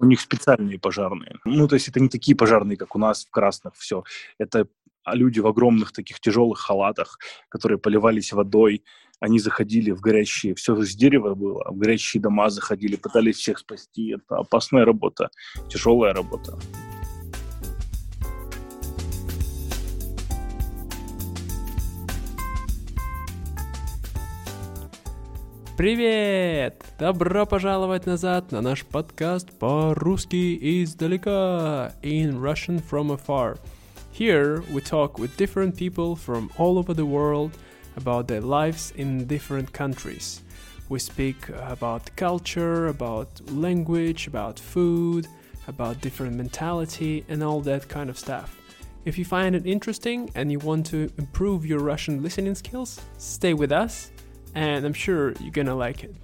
У них специальные пожарные. Ну, то есть это не такие пожарные, как у нас в красных, все. Это люди в огромных таких тяжелых халатах, которые поливались водой, они заходили в горящие, все из дерева было, в горящие дома заходили, пытались всех спасти. Это опасная работа, тяжелая работа. Привет! Добро пожаловать назад на наш подкаст по-русски издалека in Russian from afar. Here we talk with different people from all over the world about their lives in different countries. We speak about culture, about language, about food, about different mentality, and all that kind of stuff. If you find it interesting and you want to improve your Russian listening skills, stay with us and I'm sure you're gonna like it.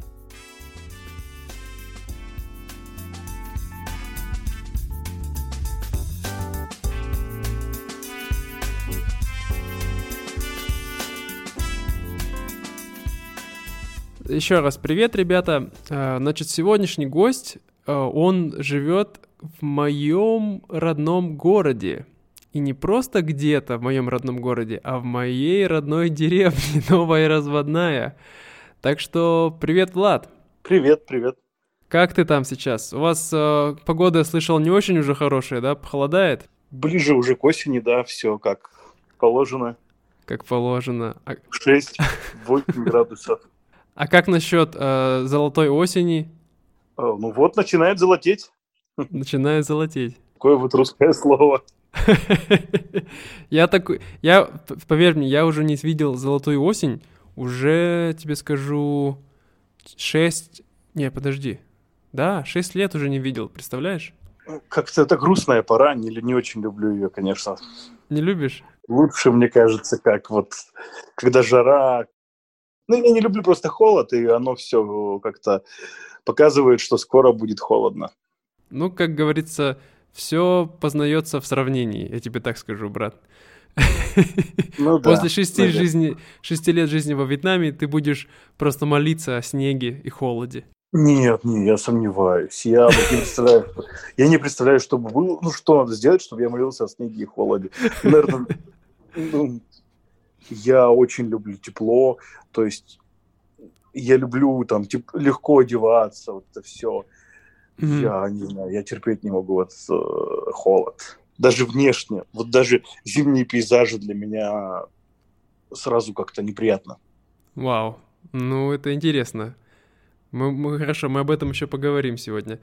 Еще раз привет, ребята. А, значит, сегодняшний гость, а, он живет в моем родном городе. И не просто где-то в моем родном городе, а в моей родной деревне, новая разводная. Так что привет, Влад. Привет, привет. Как ты там сейчас? У вас э, погода, я слышал, не очень уже хорошая, да? Похолодает? Ближе уже к осени, да, все как положено. Как положено. 6-8 градусов. А как насчет э, золотой осени? О, ну вот, начинает золотеть. Начинает золотеть. Какое вот русское слово. Я такой, я, поверь мне, я уже не видел «Золотую осень», уже, тебе скажу, шесть, не, подожди, да, шесть лет уже не видел, представляешь? Как-то это грустная пора, не, не очень люблю ее, конечно. Не любишь? Лучше, мне кажется, как вот, когда жара. Ну, я не люблю просто холод, и оно все как-то показывает, что скоро будет холодно. Ну, как говорится, все познается в сравнении, я тебе так скажу, брат. Ну, После да, шести, жизни, шести лет жизни во Вьетнаме ты будешь просто молиться о снеге и холоде. Нет, нет, я сомневаюсь. Я вот не представляю, я не представляю, что бы было, ну что надо сделать, чтобы я молился о снеге и холоде. Наверное, ну, я очень люблю тепло, то есть я люблю там теп- легко одеваться, вот это все. Mm-hmm. Я не знаю, я терпеть не могу вот э, холод. Даже внешне. Вот даже зимние пейзажи для меня сразу как-то неприятно. Вау. Ну, это интересно. Мы, мы хорошо, мы об этом еще поговорим сегодня.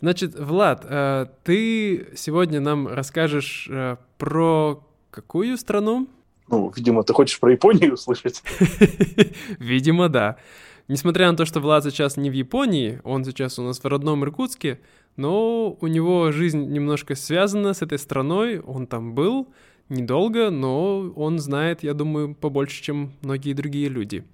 Значит, Влад, э, ты сегодня нам расскажешь э, про какую страну? Ну, видимо, ты хочешь про Японию услышать? Видимо, да. Несмотря на то, что Влад сейчас не в Японии, он сейчас у нас в родном Иркутске, но у него жизнь немножко связана с этой страной, он там был недолго, но он знает, я думаю, побольше, чем многие другие люди.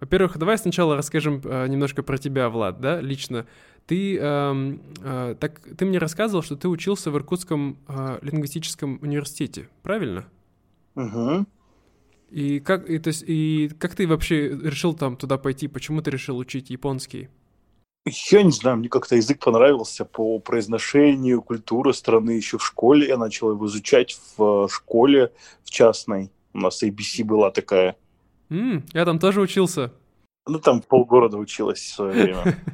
Во-первых, давай сначала расскажем э, немножко про тебя, Влад, да, лично. Ты, э, э, так, ты мне рассказывал, что ты учился в Иркутском э, лингвистическом университете, правильно? Угу. И как, и, то есть, и как ты вообще решил там туда пойти? Почему ты решил учить японский? Я не знаю, мне как-то язык понравился по произношению, культура страны. Еще в школе я начал его изучать в школе в частной. У нас ABC была такая. Mm, я там тоже учился. Ну, там полгорода училась в свое время.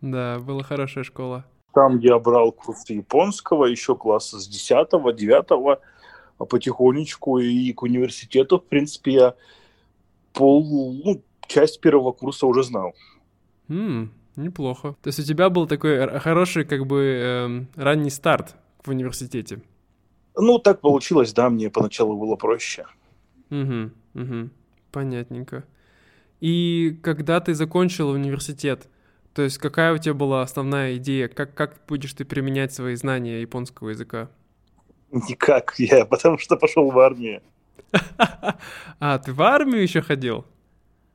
Да, была хорошая школа. Там я брал курсы японского еще класса с 10 9 а потихонечку и к университету, в принципе, я пол, ну, часть первого курса уже знал. Mm, неплохо. То есть у тебя был такой хороший, как бы, э, ранний старт в университете? Ну, так получилось, да, мне поначалу было проще. Угу, угу, понятненько. И когда ты закончил университет, то есть какая у тебя была основная идея, как, как будешь ты применять свои знания японского языка? Никак, я потому что пошел в армию. А, ты в армию еще ходил?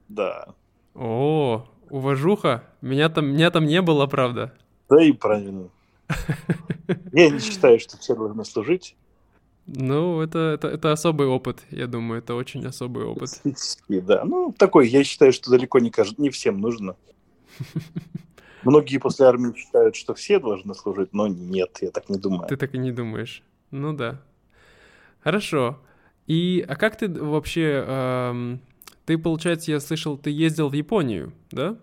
Да. О, уважуха. Меня там, меня там не было, правда. Да и правильно. Я не считаю, что все должны служить. Ну, это, это, это особый опыт, я думаю, это очень особый опыт. Да, ну, такой, я считаю, что далеко не, кажд... не всем нужно. Многие после армии считают, что все должны служить, но нет, я так не думаю. Ты так и не думаешь. Ну да. Хорошо. И а как ты вообще... Эм, ты, получается, я слышал, ты ездил в Японию, да?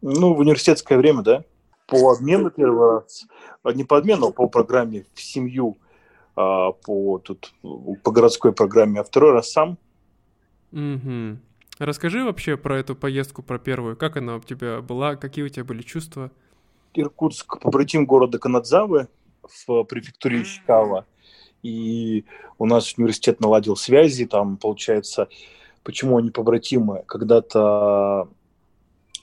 Ну, в университетское время, да. По обмену первый раз. А не по обмену, а по программе в семью, а, по, тут, по городской программе, а второй раз сам. Угу. Расскажи вообще про эту поездку, про первую. Как она у тебя была, какие у тебя были чувства? Иркутск, побратим города Канадзавы в префектуре Ищикава. И у нас университет наладил связи, там, получается, почему они побратимы. Когда-то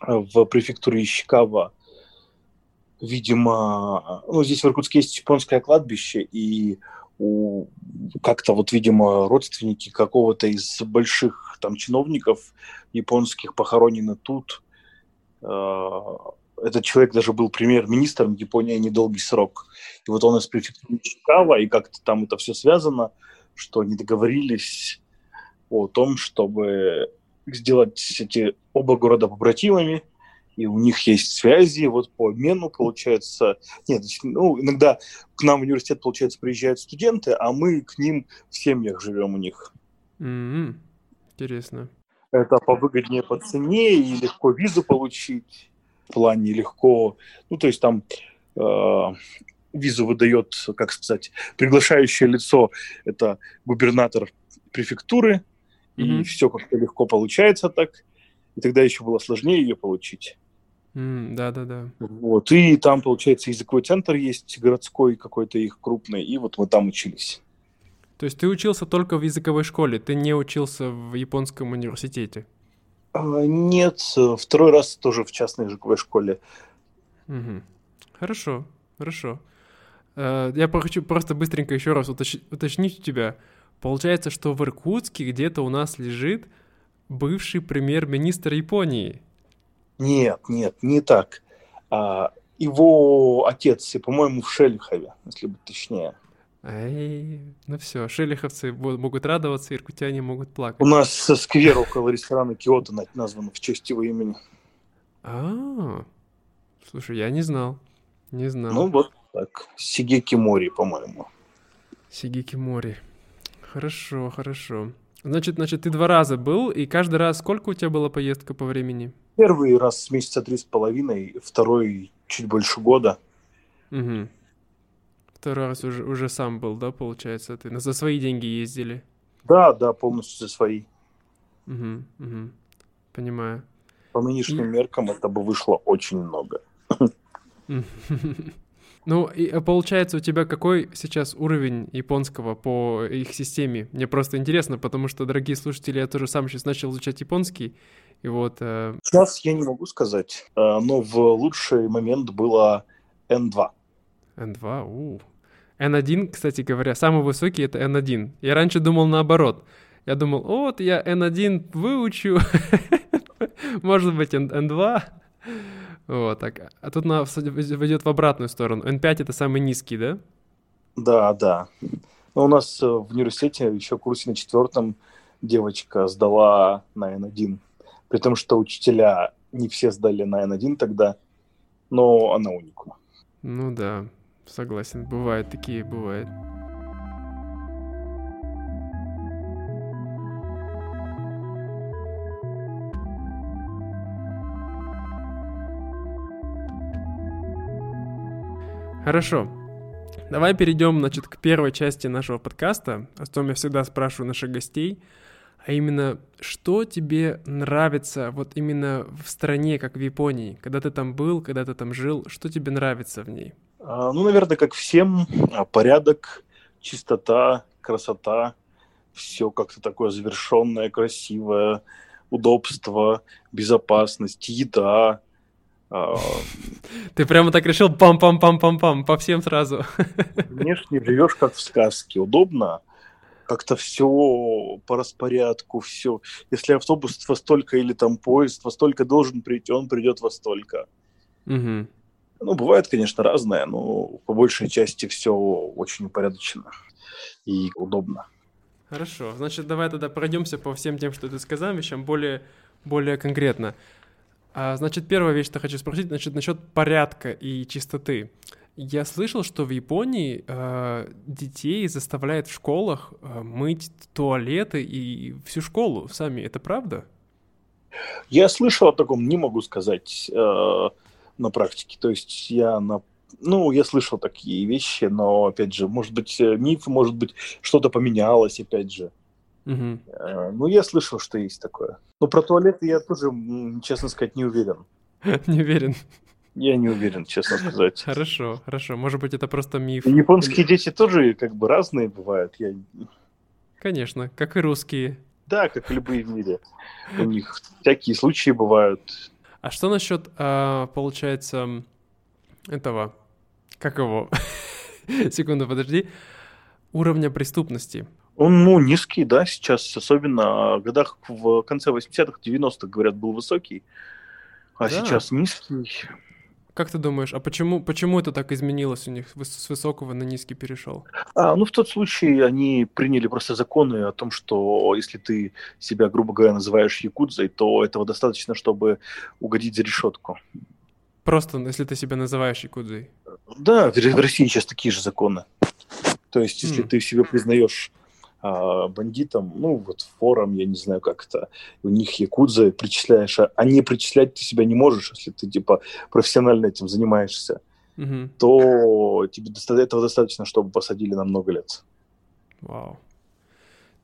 в префектуре Ищикава, видимо, ну, здесь в Иркутске есть японское кладбище, и у как-то вот, видимо, родственники какого-то из больших там чиновников японских похоронены тут. Э, этот человек даже был премьер-министром Японии недолгий срок. И вот он из префектуры Чикаго, и как-то там это все связано, что они договорились о том, чтобы сделать эти оба города побратимами, и у них есть связи, вот по обмену, получается, нет, ну, иногда к нам в университет, получается, приезжают студенты, а мы к ним в семьях живем у них. Mm-hmm. Интересно. Это повыгоднее по цене, и легко визу получить, в плане легко, ну, то есть там э, визу выдает, как сказать, приглашающее лицо, это губернатор префектуры, mm-hmm. и все как-то легко получается так, и тогда еще было сложнее ее получить. Да, да, да. Вот. И там, получается, языковой центр есть городской какой-то их крупный, и вот мы там учились. То есть ты учился только в языковой школе, ты не учился в японском университете? А, нет, второй раз тоже в частной языковой школе. Угу. Хорошо, хорошо. Э, я хочу просто быстренько еще раз уточ... уточнить у тебя. Получается, что в Иркутске где-то у нас лежит бывший премьер-министр Японии. Нет, нет, не так. А, его отец, и, по-моему, в Шелихове, если быть точнее. Эй, ну все, шелиховцы могут радоваться, иркутяне могут плакать. У нас сквер около ресторана Киото назван в честь его имени. А, слушай, я не знал, не знал. Ну вот так, Сигеки Мори, по-моему. Сигеки Мори. Хорошо, хорошо. Значит, значит, ты два раза был, и каждый раз сколько у тебя была поездка по времени? Первый раз месяца три с половиной, второй чуть больше года. Угу. Второй раз уже, уже сам был, да, получается? Ты за свои деньги ездили? Да, да, полностью за свои. Угу, угу. Понимаю. По нынешним меркам это бы вышло очень много. Ну, и а получается, у тебя какой сейчас уровень японского по их системе? Мне просто интересно, потому что, дорогие слушатели, я тоже сам сейчас начал изучать японский, и вот... Э... Сейчас я не могу сказать, э, но в лучший момент было N2. N2, у. N1, кстати говоря, самый высокий это N1. Я раньше думал наоборот. Я думал, вот я N1 выучу, может быть N2. Вот так. А тут на, идет в обратную сторону. N5 это самый низкий, да? Да, да. Но у нас э, в университете еще в курсе на четвертом девочка сдала на N1. При том, что учителя не все сдали на N1 тогда, но она уникум. Ну да, согласен. Бывают такие, бывает. Хорошо. Давай перейдем, значит, к первой части нашего подкаста, о том я всегда спрашиваю наших гостей, а именно, что тебе нравится вот именно в стране, как в Японии, когда ты там был, когда ты там жил, что тебе нравится в ней? А, ну, наверное, как всем, а, порядок, чистота, красота, все как-то такое завершенное, красивое, удобство, безопасность, еда, а, Ты прямо так решил пам-пам-пам-пам-пам по всем сразу. Внешне живешь как в сказке, удобно, как-то все по распорядку, все. Если автобус во столько или там поезд во столько должен прийти, он придет во столько. Угу. Ну, бывает, конечно, разное, но по большей части все очень упорядочено и удобно. Хорошо, значит, давай тогда пройдемся по всем тем, что ты сказал, вещам более, более конкретно. А, значит, первая вещь, что хочу спросить, значит, насчет порядка и чистоты. Я слышал, что в Японии э, детей заставляют в школах э, мыть туалеты и всю школу сами. Это правда? Я слышал о таком, не могу сказать э, на практике. То есть я на ну, я слышал такие вещи, но, опять же, может быть, э, миф, может быть, что-то поменялось, опять же. Угу. Ну, я слышал, что есть такое. Но про туалеты я тоже, честно сказать, не уверен. Не уверен. Я не уверен, честно сказать. Хорошо, хорошо. Может быть, это просто миф. Японские дети тоже как бы разные бывают. Я... Конечно, как и русские. Да, как и любые в мире. У них всякие случаи бывают. А что насчет, а, получается, этого, как его? Секунду, подожди. Уровня преступности. Он, ну, низкий, да, сейчас, особенно в годах в конце 80-х, 90-х, говорят, был высокий, а да. сейчас низкий. Как ты думаешь, а почему, почему это так изменилось у них, с высокого на низкий перешел? А, ну, в тот случай они приняли просто законы о том, что если ты себя, грубо говоря, называешь якудзой, то этого достаточно, чтобы угодить за решетку. Просто, если ты себя называешь якудзой? Да, в России сейчас такие же законы. То есть, если mm. ты себя признаешь а, бандитам, ну, вот форум, я не знаю, как это, у них якудзы причисляешь, а, а не причислять ты себя не можешь, если ты, типа, профессионально этим занимаешься, угу. то тебе этого достаточно, чтобы посадили на много лет. Вау.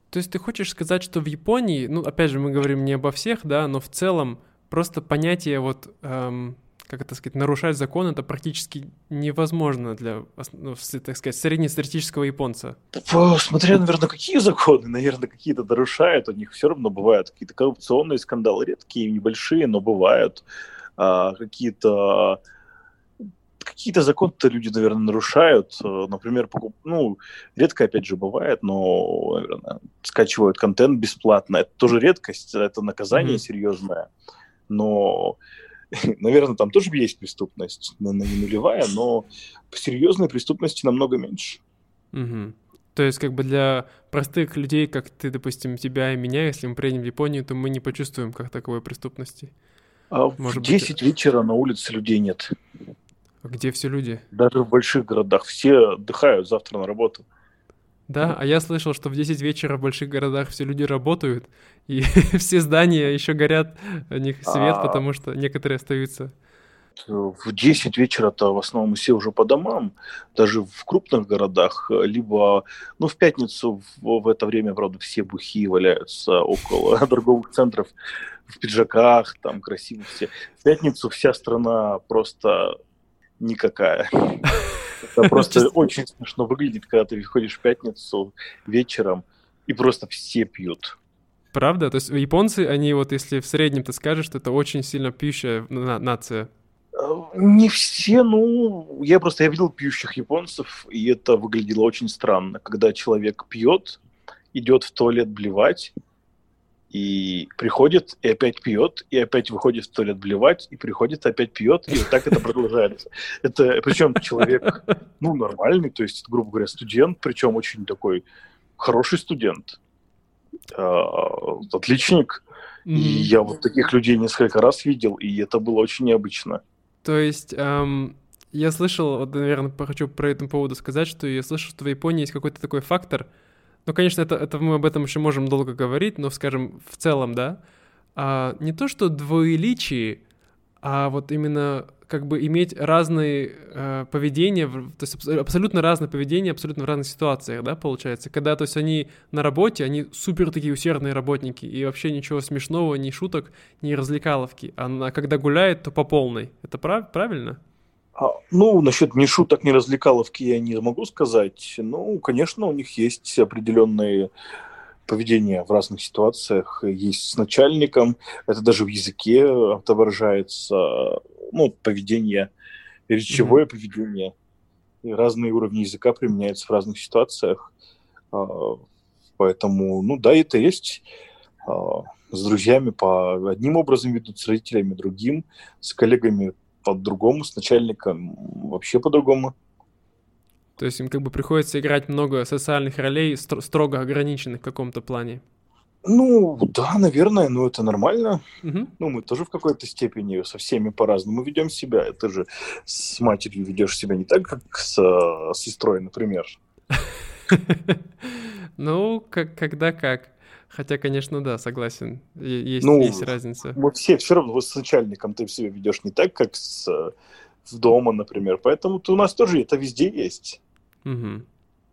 То есть ты хочешь сказать, что в Японии, ну, опять же, мы говорим не обо всех, да, но в целом просто понятие вот эм, как это сказать, нарушать закон это практически невозможно для, ну, так сказать, среднестатистического японца. Смотря, наверное, какие законы, наверное, какие-то нарушают, у них все равно бывают какие-то коррупционные скандалы, редкие, небольшие, но бывают а, какие-то какие-то законы-то люди, наверное, нарушают. Например, покуп... ну, редко, опять же, бывает, но, наверное, скачивают контент бесплатно. Это тоже редкость, это наказание mm-hmm. серьезное. Но Наверное, там тоже есть преступность, она не нулевая, но серьезной преступности намного меньше. Угу. То есть, как бы для простых людей, как ты, допустим, тебя и меня, если мы приедем в Японию, то мы не почувствуем как таковой преступности. А Может в 10 быть... вечера на улице людей нет. А где все люди? Даже в больших городах. Все отдыхают завтра на работу. Да, а я слышал, что в 10 вечера в больших городах все люди работают, и все здания еще горят, у них свет, а... потому что некоторые остаются. В 10 вечера-то в основном все уже по домам, даже в крупных городах, либо, ну, в пятницу в, в это время, правда, все бухие валяются около торговых центров в пиджаках, там красиво все. В пятницу вся страна просто никакая. Это просто очень смешно выглядит, когда ты выходишь в пятницу вечером, и просто все пьют. Правда? То есть японцы, они вот, если в среднем ты скажешь, что это очень сильно пьющая на- нация. Э, не все, ну, я просто я видел пьющих японцев, и это выглядело очень странно, когда человек пьет, идет в туалет блевать, и приходит, и опять пьет, и опять выходит в туалет блевать, и приходит, опять пьет, и вот так это продолжается. Это, причем человек, ну, нормальный, то есть, грубо говоря, студент, причем очень такой хороший студент, а, отличник, и я вот таких людей несколько раз видел, и это было очень необычно. То есть, эм, я слышал, вот, наверное, хочу про этом поводу сказать, что я слышал, что в Японии есть какой-то такой фактор, ну, конечно, это, это мы об этом еще можем долго говорить, но, скажем, в целом, да, а, не то, что двоеличие, а вот именно как бы иметь разные э, поведения, то есть абсолютно разное поведение, абсолютно в разных ситуациях, да, получается. Когда, то есть они на работе, они супер такие усердные работники, и вообще ничего смешного, ни шуток, ни развлекаловки. А когда гуляет, то по полной. Это прав правильно? А, ну, насчет ни шуток, ни развлекаловки я не могу сказать. Ну, конечно, у них есть определенные поведения в разных ситуациях. Есть с начальником, это даже в языке отображается, ну, поведение, речевое mm-hmm. поведение. И разные уровни языка применяются в разных ситуациях. А, поэтому, ну да, это есть. А, с друзьями по одним образом ведут, с родителями другим, с коллегами по-другому, с начальником вообще по-другому. То есть им как бы приходится играть много социальных ролей, строго ограниченных в каком-то плане. Ну, да, наверное, но это нормально. Мгм. Ну, мы тоже в какой-то степени со всеми по-разному ведем себя. Это же с матерью ведешь себя не так, как с э, сестрой, например. Ну, как, когда как. Хотя, конечно, да, согласен. Есть, Ну, есть разница. Вот все, все равно с начальником ты себя ведешь не так, как с э, в дома, например. Поэтому -то у нас тоже это везде есть. Мгм.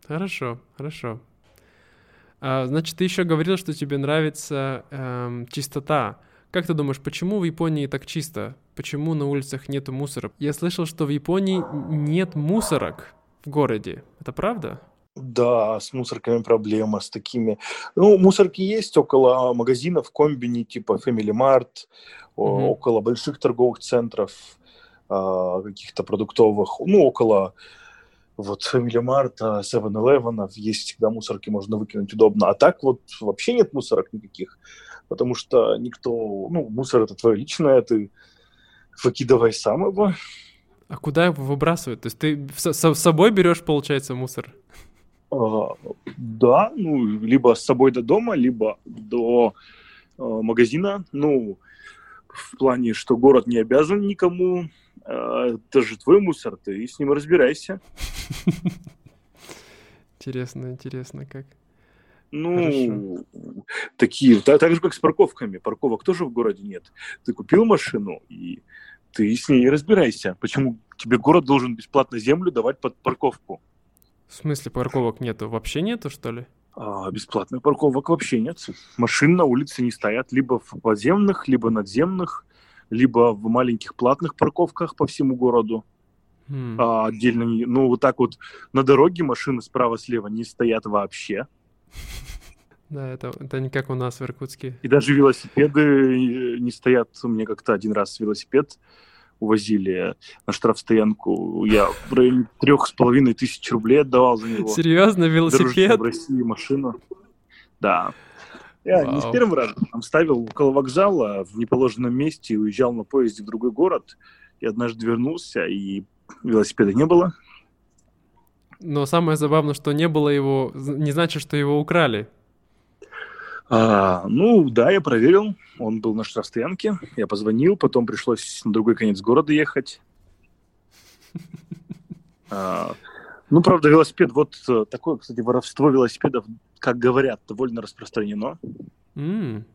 Хорошо, хорошо. А, значит, ты еще говорил, что тебе нравится эм, чистота. Как ты думаешь, почему в Японии так чисто? Почему на улицах нету мусора? Я слышал, что в Японии нет мусорок в городе. Это правда? Да, с мусорками проблема, с такими... Ну, мусорки есть около магазинов, комбини, типа Family Mart, Мгм. около больших торговых центров, а, каких-то продуктовых, ну, около вот Family Mart, а, 7-Eleven, есть всегда мусорки, можно выкинуть удобно. А так вот вообще нет мусорок никаких, потому что никто... Ну, мусор это твое личное, ты выкидывай сам его. А куда его выбрасывают? То есть ты с собой берешь, получается, мусор? А, Да, ну, либо с собой до дома, либо до э, магазина. Ну, в плане, что город не обязан никому. э, Это же твой мусор, ты с ним разбирайся. Интересно, интересно, как. Ну, такие, та- так же, как с парковками. Парковок тоже в городе нет. Ты купил машину, и ты с ней разбирайся. Почему тебе город должен бесплатно землю давать под парковку? В смысле парковок нету? Вообще нету, что ли? А бесплатных парковок вообще нет. Машин на улице не стоят либо в подземных, либо надземных, либо в маленьких платных парковках по всему городу. Хм. А отдельно, ну вот так вот на дороге машины справа-слева не стоят вообще. Да, это, это не как у нас в Иркутске. И даже велосипеды э, не стоят. Мне как-то один раз велосипед увозили на штрафстоянку. Я в районе трех с половиной тысяч рублей отдавал за него. Серьезно, велосипед? в России машина. Да. Я не с Вау. первым разом. Там ставил около вокзала в неположенном месте и уезжал на поезде в другой город. И однажды вернулся, и велосипеда не было. Но самое забавное, что не было его, не значит, что его украли. А, ну, да, я проверил. Он был на штрафстоянке. Я позвонил, потом пришлось на другой конец города ехать. А, ну, правда, велосипед, вот э, такое, кстати, воровство велосипедов, как говорят, довольно распространено. М,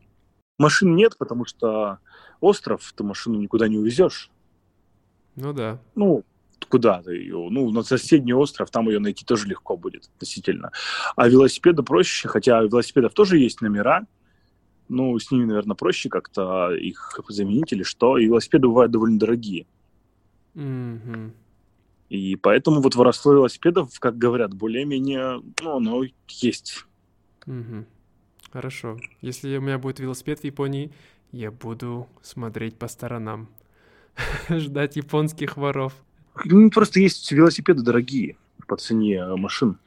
Машин нет, потому что остров, ты машину никуда не увезешь. Ну да. Ну, куда ты ее? Ну, на соседний остров, там ее найти тоже легко будет относительно. А велосипеды проще, хотя у велосипедов тоже есть номера, ну, с ними, наверное, проще как-то их заменить или что. И велосипеды бывают довольно дорогие. Мгм. И поэтому вот воровство велосипедов, как говорят, более-менее, ну, оно есть. Мгм. Хорошо. Если у меня будет велосипед в Японии, я буду смотреть по сторонам. Ждать японских воров. Ну, просто есть велосипеды дорогие по цене э, машин.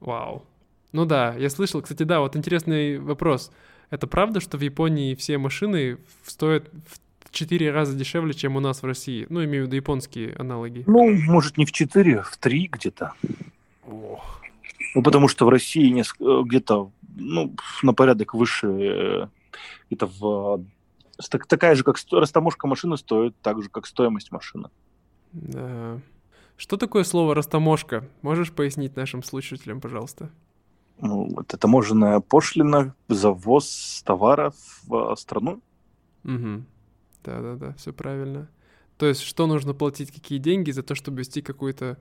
Вау. Ну да, я слышал, кстати, да, вот интересный вопрос. Это правда, что в Японии все машины стоят в 4 раза дешевле, чем у нас в России? Ну, имею в виду японские аналоги. Ну, может, не в 4, в 3 где-то. Ох. Ну, потому что в России э, где-то ну, на порядок выше, э, где-то в... так- такая же, как растаможка машины стоит так же, как стоимость машины. Да. Что такое слово «растаможка»? Можешь пояснить нашим слушателям, пожалуйста? Ну, это таможенная пошлина за ввоз товаров в э, страну. Угу. Да-да-да, все правильно. То есть, что нужно платить, какие деньги за то, чтобы вести какую-то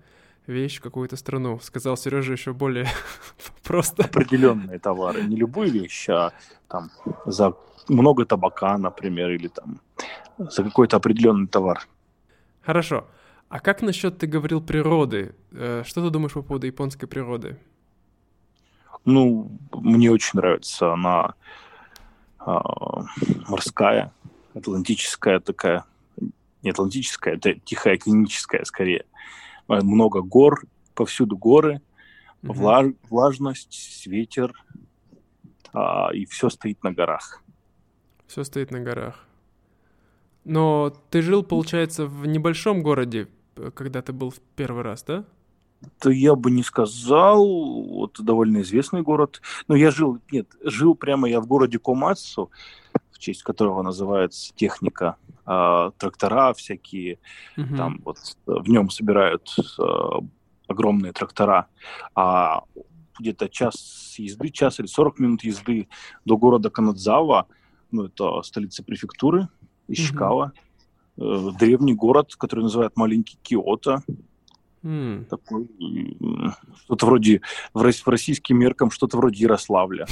вещь в какую-то страну? Сказал Сережа еще более просто. Определенные товары. Не любую вещь, а там за много табака, например, или там за какой-то определенный товар. Хорошо. А как насчет, ты говорил, природы? Э, Что ты думаешь по поводу японской природы? Ну, мне очень нравится она а, морская, атлантическая такая. Не атлантическая, это тихая океаническая скорее. А, Много гор, повсюду горы, Мгм. вла- влажность, ветер, а, и все стоит на горах. Все стоит на горах. Но ты жил, получается, в небольшом городе, э, когда ты был в первый раз, да? То я бы не сказал, вот довольно известный город. Но я жил, нет, жил прямо я в городе Комацу, в честь которого называется техника, э, трактора всякие, Мгм. там вот в нем собирают э, огромные трактора. А где-то час езды, час или 40 минут езды до города Канадзава, ну, это столица префектуры Ищикава, э, древний город, который называют маленький Киото, М, такой, что-то вроде, в, рос- в российским меркам, что-то вроде Ярославля.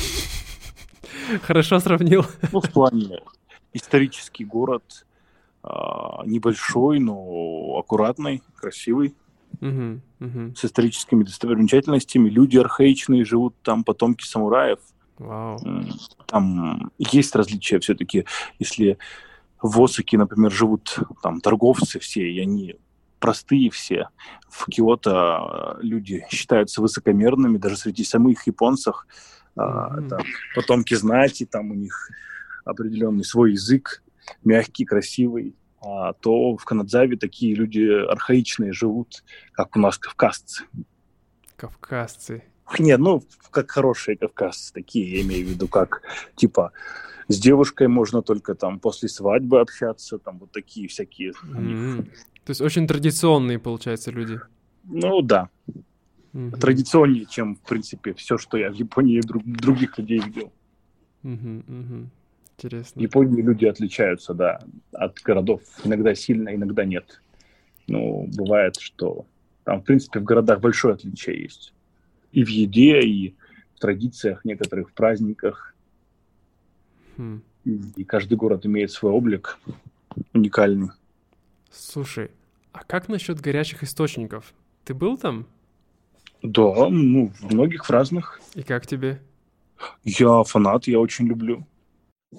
Хорошо сравнил. Ну, в плане исторический город, а, небольшой, но аккуратный, красивый, Мгм, мгм. с историческими достопримечательностями. Люди архаичные живут там, потомки самураев. Вау. Там есть различия все-таки, если в Осаке, например, живут там торговцы все, и они простые все. В Киото э, люди считаются высокомерными, даже среди самих японцев. А, Мгм. Это потомки знати, там у них определенный свой язык, мягкий, красивый. А то в Канадзаве такие люди архаичные живут, как у нас кавказцы. Кавказцы. Не, ну, как хорошие кавказцы такие, я имею в виду, как, типа, с девушкой можно только там после свадьбы общаться, там вот такие всякие. М. То есть очень традиционные, получается, люди. Ну, да, Мгм. традиционнее, чем, в принципе, все, что я в Японии друг- других людей видел. Мгм. В Интересно. Японии люди отличаются, да, от городов. Иногда сильно, иногда нет. Ну, бывает, что там, в принципе, в городах большое отличие есть. И в еде, и в традициях некоторых, в праздниках. Хм. И каждый город имеет свой облик уникальный. Слушай, а как насчет горячих источников? Ты был там? Да, ну, в многих в разных. И как тебе? Я фанат, я очень люблю.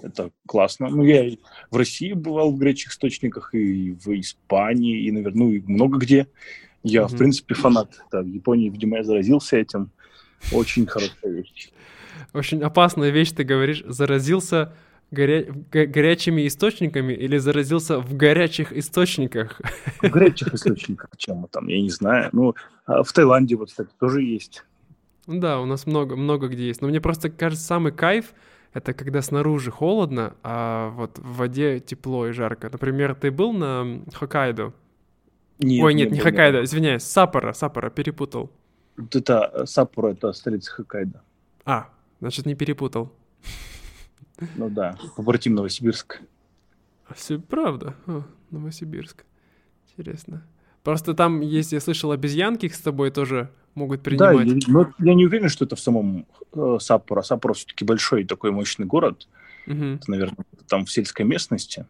Это классно. Ну, я и в России бывал в горячих источниках, и в Испании, и, наверное, ну, и много где. Я, в Мгм. принципе, фанат. Да, в Японии, видимо, я заразился этим. Очень хорошая вещь. Очень опасная вещь, ты говоришь, заразился горя- го- горячими источниками или заразился в горячих источниках? В горячих источниках чем там, я не знаю. Ну, а в Таиланде вот, кстати, тоже есть. Да, у нас много, много где есть. Но мне просто кажется, самый кайф — это когда снаружи холодно, а вот в воде тепло и жарко. Например, ты был на Хоккайдо? Ой, нет, не был, Хоккайдо, извиняюсь, Саппоро, Саппоро, перепутал. Вот Это э, Саппоро, это столица Хоккайдо. А, значит, не перепутал. Ну да, побратим Новосибирск. Все правда. О, Новосибирск. Интересно. Просто там есть, я слышал, обезьянки с тобой тоже могут Да, принимать. я, но я не уверен, что это в самом э, Саппоро. Саппоро все-таки большой такой мощный город. Мгм, Это, наверное, там в сельской местности.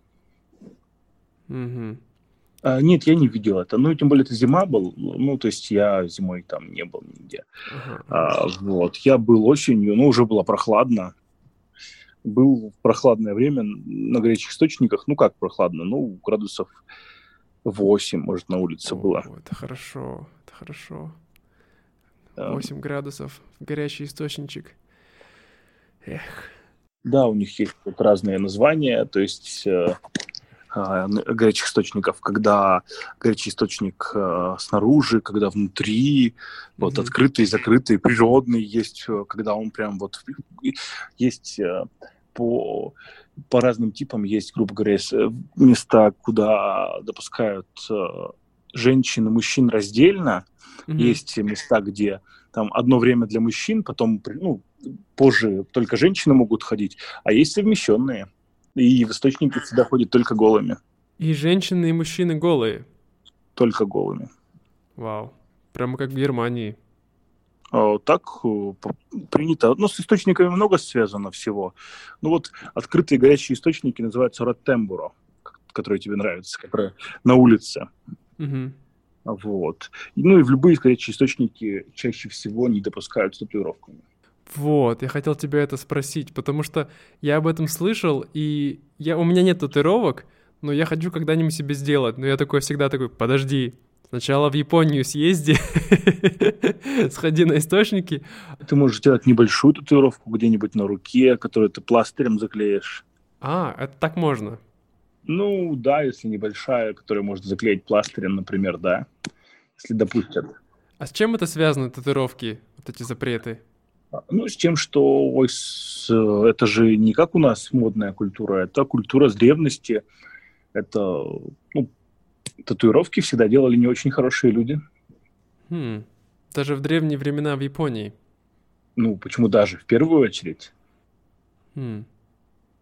мгм. А, нет, я не видел это. Ну, тем более это зима был. Ну, то есть я зимой там не был нигде. А, вот. Я был осенью, но уже было прохладно. Был в прохладное время на горячих источниках. Ну, как прохладно? Ну, градусов 8, может, на улице было. О, это хорошо, это хорошо. Да. 8 градусов, горячий источничек. Эх. Да, у них есть вот разные названия, то есть э, горячих источников, когда горячий источник э, снаружи, когда внутри, вот Мгм. открытый, закрытый, природный есть, э, когда он прям вот есть э, по по разным типам есть, грубо говоря, э, места, куда допускают э, женщин и мужчин раздельно, Мгм. есть места, где там одно время для мужчин, потом ну, позже только женщины могут ходить, а есть совмещенные. И в источники всегда ходят только голыми. И женщины, и мужчины голые. Только голыми. Вау. Прямо как в Германии. А Так э, принято. Ну, с источниками много связано всего. Ну вот открытые горячие источники называются ротембуро, которые тебе нравятся, которые на улице. Мгм. Вот. Ну и в любые горячие источники чаще всего не допускают с татуировками. Вот, я хотел тебя это спросить, потому что я об этом слышал, и я, у меня нет татуировок, но я хочу когда-нибудь себе сделать. Но я такой всегда такой, подожди, сначала в Японию съезди, сходи на источники. Ты можешь сделать небольшую татуировку где-нибудь на руке, которую ты пластырем заклеишь. А, это так можно. Ну, да, если небольшая, которую можно заклеить пластырем, например, да. Если допустят. А с чем это связано, татуировки, вот эти запреты? Ну, с тем, что ой, с, это же не как у нас модная культура, это культура с древности. Это, ну, татуировки всегда делали не очень хорошие люди. Хм. Даже в древние времена в Японии. Ну, почему даже? В первую очередь. Хм.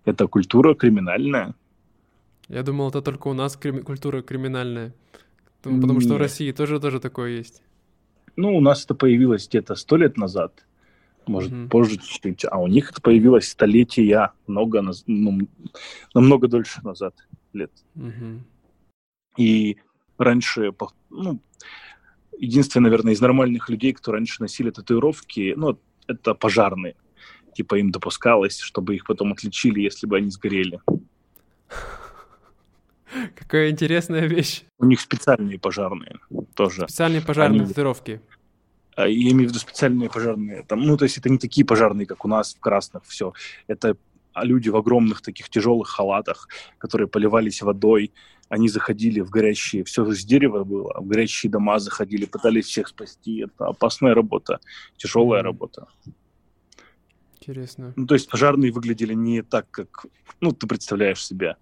Это культура криминальная. Я думал, это только у нас крим... культура криминальная. Потому что в. России тоже тоже такое есть. Ну, у нас это появилось где-то сто лет назад, может, Мгм. позже чуть-чуть, а у них это появилось столетия, много, ну, намного дольше назад лет. Мгм. И раньше, ну, единственное, наверное, из нормальных людей, кто раньше носили татуировки, ну, это пожарные. Типа им допускалось, чтобы их потом отличили, если бы они сгорели. Какая интересная вещь. У них специальные пожарные тоже. Специальные пожарные Они- татуировки. А, Я имею в виду специальные пожарные. Там, ну, то есть это не такие пожарные, как у нас в красных, все. Это а, люди в огромных таких тяжелых халатах, которые поливались водой. Они заходили в горящие, все из дерева было, в горящие дома заходили, пытались всех спасти. Это опасная работа, тяжелая Мгм. работа. Интересно. Ну, то есть пожарные выглядели не так, как, ну, ты представляешь себя.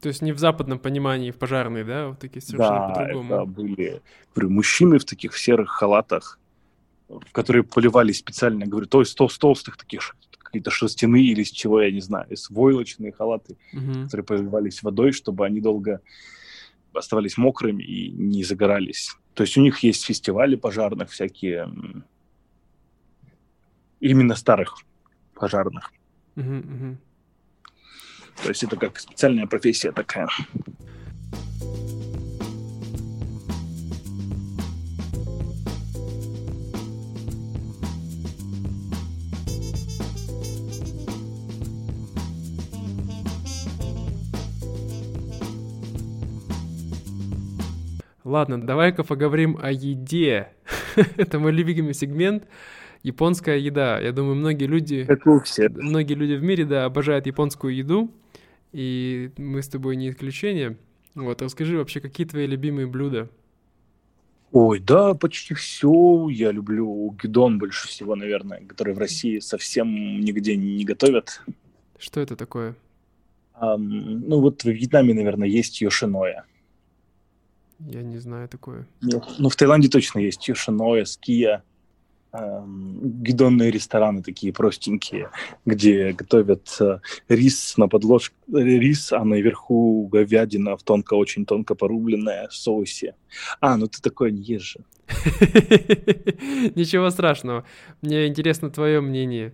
То есть не в западном понимании, в пожарные, да? Вот такие совершенно Да, по-другому. это были, говорю, мужчины в таких серых халатах, в которые поливались специально, говорю, то есть тол- с толстых таких какие-то шерстяные или из чего, я не знаю, из войлочные халаты, Мгм. которые поливались водой, чтобы они долго оставались мокрыми и не загорались. То есть у них есть фестивали пожарных всякие, именно старых пожарных. Мгм, мгм. То есть это как специальная профессия такая. Ладно, давай-ка поговорим о еде. Это мой любимый сегмент. Японская еда. Я думаю, многие люди, Как у всех. многие люди в мире, да, обожают японскую еду. И мы с тобой не исключение. Вот, расскажи вообще, какие твои любимые блюда? Ой, да, почти все. Я люблю гидон больше всего, наверное, который в России совсем нигде не готовят. Что это такое? Ам, ну вот в Вьетнаме, наверное, есть йошиноя. Я не знаю такое. Ну, в Таиланде точно есть йошиноя, ския. Ам, гидонные рестораны такие простенькие, где готовят э, рис на подложке, рис, а наверху говядина в тонко, очень тонко порубленная в соусе. А, ну ты такое не ешь же. Ничего страшного. Мне интересно твое мнение.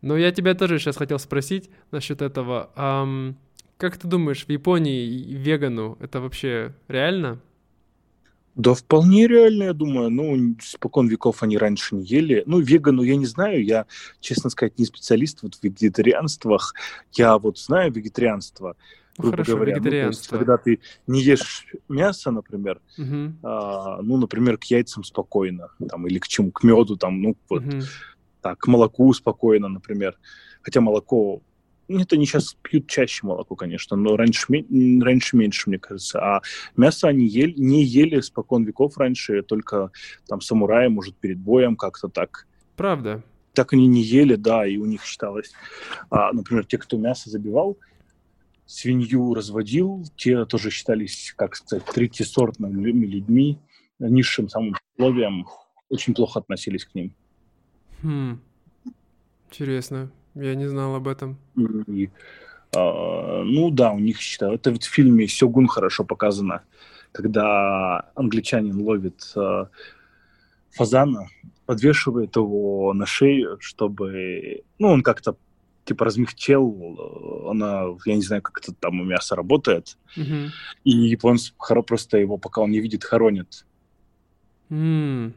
Но я тебя тоже сейчас хотел спросить насчет этого. Как ты думаешь, в Японии вегану это вообще реально? Да, вполне реально, я думаю. Ну, спокон веков они раньше не ели. Ну, вегану я не знаю. Я, честно сказать, не специалист вот в вегетарианствах. Я вот знаю вегетарианство, Ну, грубо хорошо, говоря. Ну, то есть, вегетарианство. когда ты не ешь мясо, например, Мгм, а, ну, например, к яйцам спокойно, там, или к чему, к меду, там, ну, вот мгм. так, к молоку спокойно, например. Хотя молоко, ну, это они сейчас пьют чаще молоко, конечно, но раньше, раньше меньше, мне кажется. А мясо они ели, не ели спокон веков раньше, только там самураи, может, перед боем как-то так. Правда. Так они не ели, да, и у них считалось, а, например, те, кто мясо забивал, свинью разводил, те тоже считались, как сказать, третьесортными людьми, низшим самым условием, очень плохо относились к ним. Хм. Интересно. Я не знал об этом. И, а, ну да, у них считают. Это в фильме Сёгун хорошо показано, когда англичанин ловит а, фазана, подвешивает его на шею, чтобы, ну, он как-то типа размягчел, э, она, я не знаю, как это там у мяса работает, Мгм. и японцы просто его, пока он не видит, хоронят. М,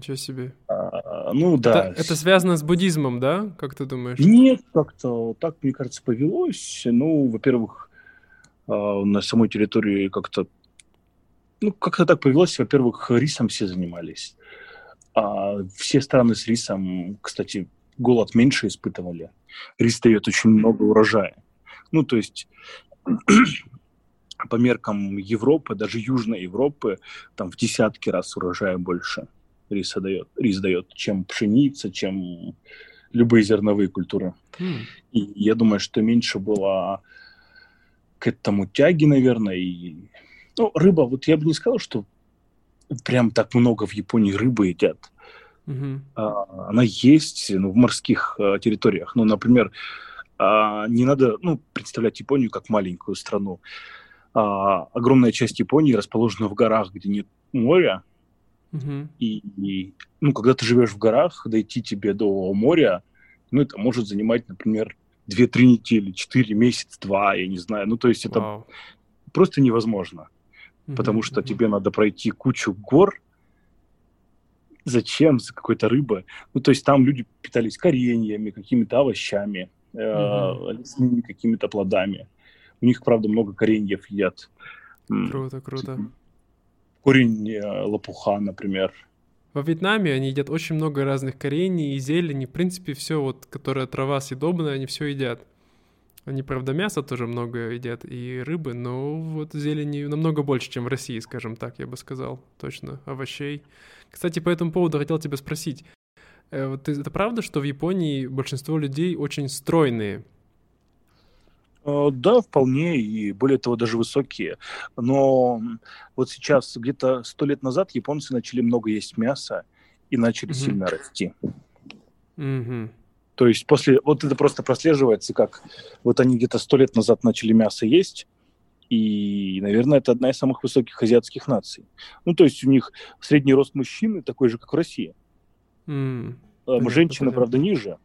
Ничего себе. А, ну да. Это, это связано с буддизмом, да? Как ты думаешь? Нет, как-то так, мне кажется, повелось. Ну, во-первых, а, на самой территории как-то... Ну, как-то так повелось. Во-первых, рисом все занимались. А все страны с рисом, кстати, голод меньше испытывали. Рис дает очень много урожая. Ну, то есть по меркам Европы, даже Южной Европы, там в десятки раз урожая больше. Рис дает, рис дает, чем пшеница, чем любые зерновые культуры. Mm. И я думаю, что меньше было к этому тяги, наверное. И... Ну, рыба, вот я бы не сказал, что прям так много в Японии рыбы едят. Mm-hmm. А, она есть ну, в морских а, территориях. Ну, например, а, не надо ну, представлять Японию как маленькую страну. А, огромная часть Японии расположена в горах, где нет моря. Uh-huh. И, и ну, когда ты живешь в горах, дойти тебе до моря, ну, это может занимать, например, 2-3 недели, 4 месяца, 2, я не знаю. Ну, то есть это wow. просто невозможно. Потому что тебе надо пройти кучу гор. Зачем? За какой-то рыбы. Ну, то есть там люди питались кореньями, какими-то овощами, uh-huh. э, лесными какими-то плодами. У них, правда, много кореньев едят. Круто, круто. Корень э, лопуха, например. Во Вьетнаме они едят очень много разных корений и зелени. В принципе, все, вот, которая трава съедобная, они все едят. Они, правда, мясо тоже много едят и рыбы, но вот зелени намного больше, чем в России, скажем так, я бы сказал. Точно, овощей. Кстати, по этому поводу хотел тебя спросить. Э, вот это правда, что в Японии большинство людей очень стройные? Э, да, вполне, и более того, даже высокие. Но вот сейчас, где-то сто лет назад, японцы начали много есть мяса и начали mm-hmm. сильно расти. Mm-hmm. То есть после, вот это просто прослеживается, как вот они где-то сто лет назад начали мясо есть, и, наверное, это одна из самых высоких азиатских наций. Ну, то есть у них средний рост мужчины такой же, как в России. Mm. Женщины, правда, ниже.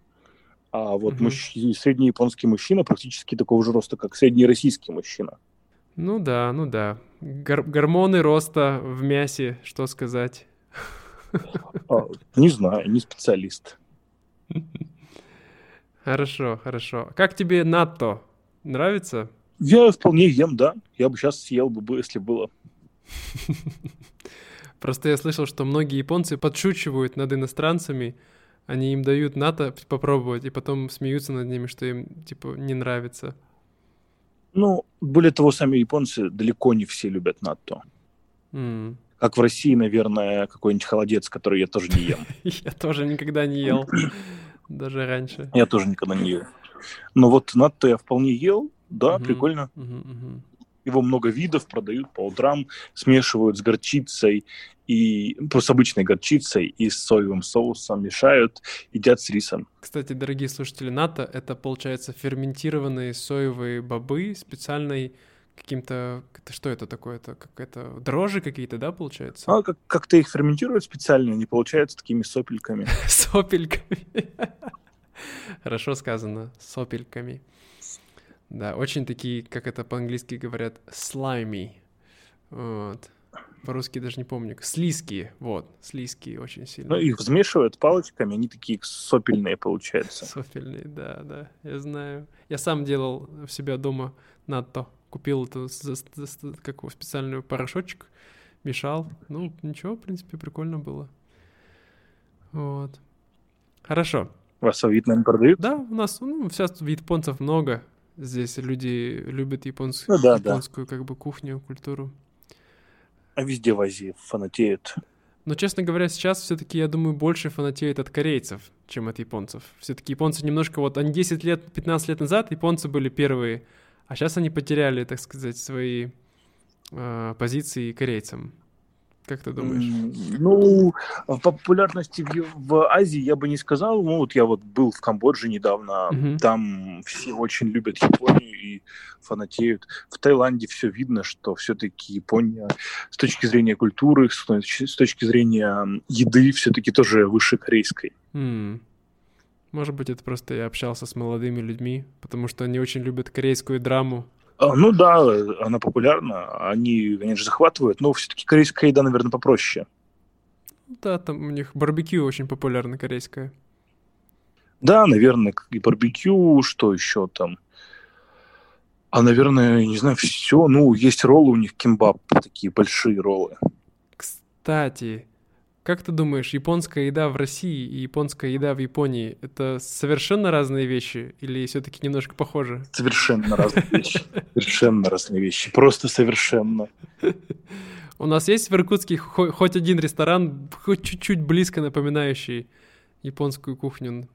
А вот угу. мужч... средний японский мужчина практически такого же роста, как средний российский мужчина. Ну да, ну да. Гор- гормоны роста в мясе, что сказать? А, не знаю, не специалист. Хорошо, хорошо. Как тебе НАТО? Нравится? Я вполне ем, да. Я бы сейчас съел бы, если было. Просто я слышал, что многие японцы подшучивают над иностранцами, они им дают НАТО попробовать, и потом смеются над ними, что им, типа, не нравится. Ну, более того, сами японцы далеко не все любят НАТО. Mm. Как в России, наверное, какой-нибудь холодец, который я тоже не ем. Я тоже никогда не ел, даже раньше. Я тоже никогда не ел. Но вот НАТО я вполне ел, да, прикольно. Его много видов продают по утрам, смешивают с горчицей и с обычной горчицей и с соевым соусом мешают, едят с рисом. Кстати, дорогие слушатели, НАТО — это, получается, ферментированные соевые бобы специальной каким-то... Это что это такое? Это какая-то дрожжи какие-то, да, получается? А как- как-то их ферментируют специально, они получаются такими сопельками. Сопельками. Хорошо сказано, сопельками. Да, очень такие, как это по-английски говорят, slimy. Вот. По-русски даже не помню. Слизкие, вот, слизкие очень сильно. Ну, их взмешивают палочками, они такие сопельные получаются. Сопельные, да, да, я знаю. Я сам делал в себя дома надто. Купил эту как его, специальную порошочек, мешал. Ну, ничего, в принципе, прикольно было. Вот. Хорошо. Вас в Вьетнаме продают? Да, у нас, ну, сейчас японцев много. Здесь люди любят японскую, ну, да, японскую да. как бы кухню, культуру. А везде в Азии фанатеют. Но, честно говоря, сейчас все-таки, я думаю, больше фанатеют от корейцев, чем от японцев. Все-таки японцы немножко, вот они 10 лет, 15 лет назад японцы были первые, а сейчас они потеряли, так сказать, свои э, позиции корейцам. Как ты думаешь? Ну, в популярности в, в Азии я бы не сказал. Ну, вот я вот был в Камбодже недавно, угу. там все очень любят Японию и фанатеют. В Таиланде все видно, что все-таки Япония с точки зрения культуры, с точки зрения еды все-таки тоже выше корейской. Mm. Может быть, это просто я общался с молодыми людьми, потому что они очень любят корейскую драму. А, ну да, она популярна, они, конечно, захватывают, но все-таки корейская еда, наверное, попроще. Да, там у них барбекю очень популярно корейское. Да, наверное, и барбекю, что еще там. А, наверное, не знаю, все. Ну, есть роллы у них, кимбаб, такие большие роллы. Кстати, как ты думаешь, японская еда в России и японская еда в Японии — это совершенно разные вещи или все-таки немножко похожи? Совершенно разные вещи. Совершенно разные вещи. Просто совершенно. У нас есть в Иркутске хо- хоть один ресторан, хоть чуть-чуть близко напоминающий японскую кухню?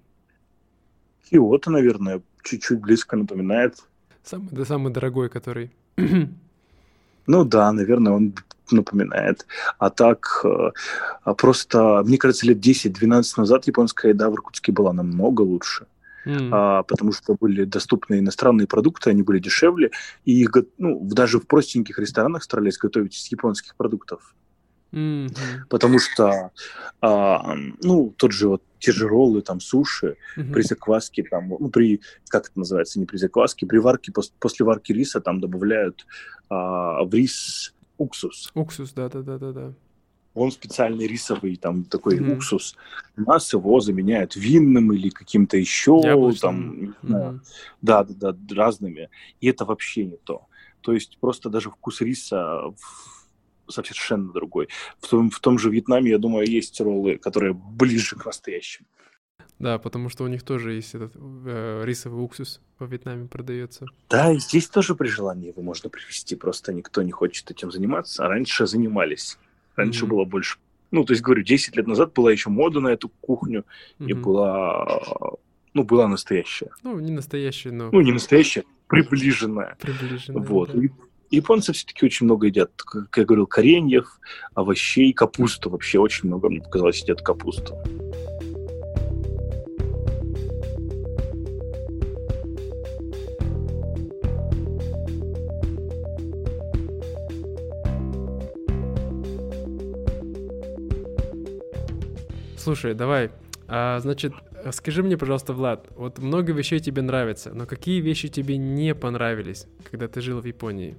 Киото, наверное, чуть-чуть близко напоминает. Самый, да, самый дорогой, который. Ну да, наверное, он напоминает. А так, э, а просто, мне кажется, лет 10-12 назад японская еда в Иркутске была намного лучше. М, а, потому что были доступны иностранные продукты, они были дешевле, и их, ну, даже в простеньких ресторанах старались готовить из японских продуктов. мгм. Потому что, а, ну, тот же вот те же роллы, там, суши, Мгм. при закваске, там, ну, при, как это называется, не при закваске, при варке, пос- после варки риса там добавляют а, в рис уксус. Уксус, да-да-да-да-да. Он специальный рисовый, там, такой Мгм. уксус. У нас его заменяют винным или каким-то еще, Яблочным. там, не знаю, Мгм. Да, да, да, разными. И это вообще не то. То есть просто даже вкус риса совершенно другой. В том, в том же Вьетнаме, я думаю, есть роллы, которые ближе к настоящим. Да, потому что у них тоже есть этот э, рисовый уксус во Вьетнаме продается. Да, и здесь тоже при желании его можно привезти, просто никто не хочет этим заниматься. А раньше занимались. Раньше Мгм. было больше. Ну, то есть, говорю, 10 лет назад была еще мода на эту кухню, и Мгм. была, ну, была настоящая. Ну, не настоящий, но Ну, не настоящая, приближенная. приближенный. Вот. да. И Японцы все-таки очень много едят, как я говорил, кореньев, овощей, капусту вообще очень много, мне показалось, едят капусту. Слушай, давай. А, значит, скажи мне, пожалуйста, Влад, вот много вещей тебе нравится, но какие вещи тебе не понравились, когда ты жил в Японии?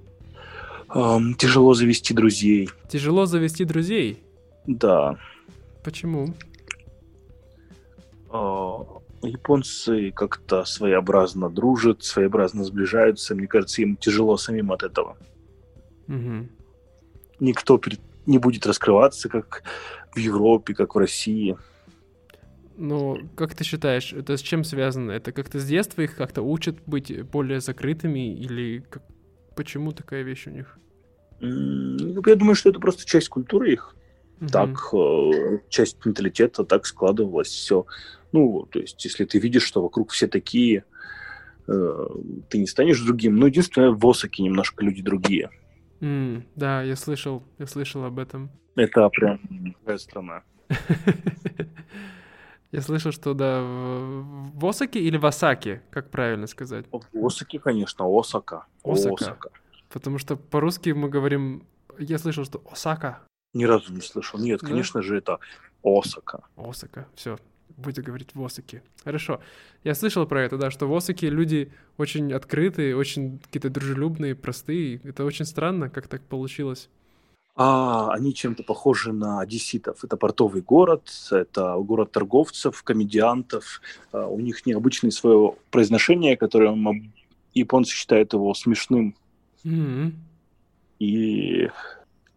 Ам, тяжело завести друзей. Тяжело завести друзей. Да. Почему? А, японцы как-то своеобразно дружат, своеобразно сближаются. Мне кажется, им тяжело самим от этого. Мгм. Никто не будет раскрываться, как в Европе, как в России. Ну, как ты считаешь, это с чем связано? Это как-то с детства их как-то учат быть более закрытыми или как- почему такая вещь у них? Ну, Я думаю, что это просто часть культуры их. Мгм. так э, часть менталитета так складывалась все. Ну, то есть, если ты видишь, что вокруг все такие, э, ты не станешь другим. Ну, единственное, в Осаке немножко люди другие. М, да, я слышал, я слышал об этом. Это прям другая страна. Я слышал, что да, в Осаке или в Осаке, как правильно сказать? В Осаке, конечно, Осака. Осака. Потому что по-русски мы говорим... Я слышал, что Осака. Ни разу не слышал. Нет, Да? конечно же, это Осака. Осака. Все, будем говорить в Осаке. Хорошо. Я слышал про это, да, что в Осаке люди очень открытые, очень какие-то дружелюбные, простые. Это очень странно, как так получилось. А они чем-то похожи на одесситов. Это портовый город, это город торговцев, комедиантов. А, У них необычное свое произношение, которое японцы считают его смешным. М, И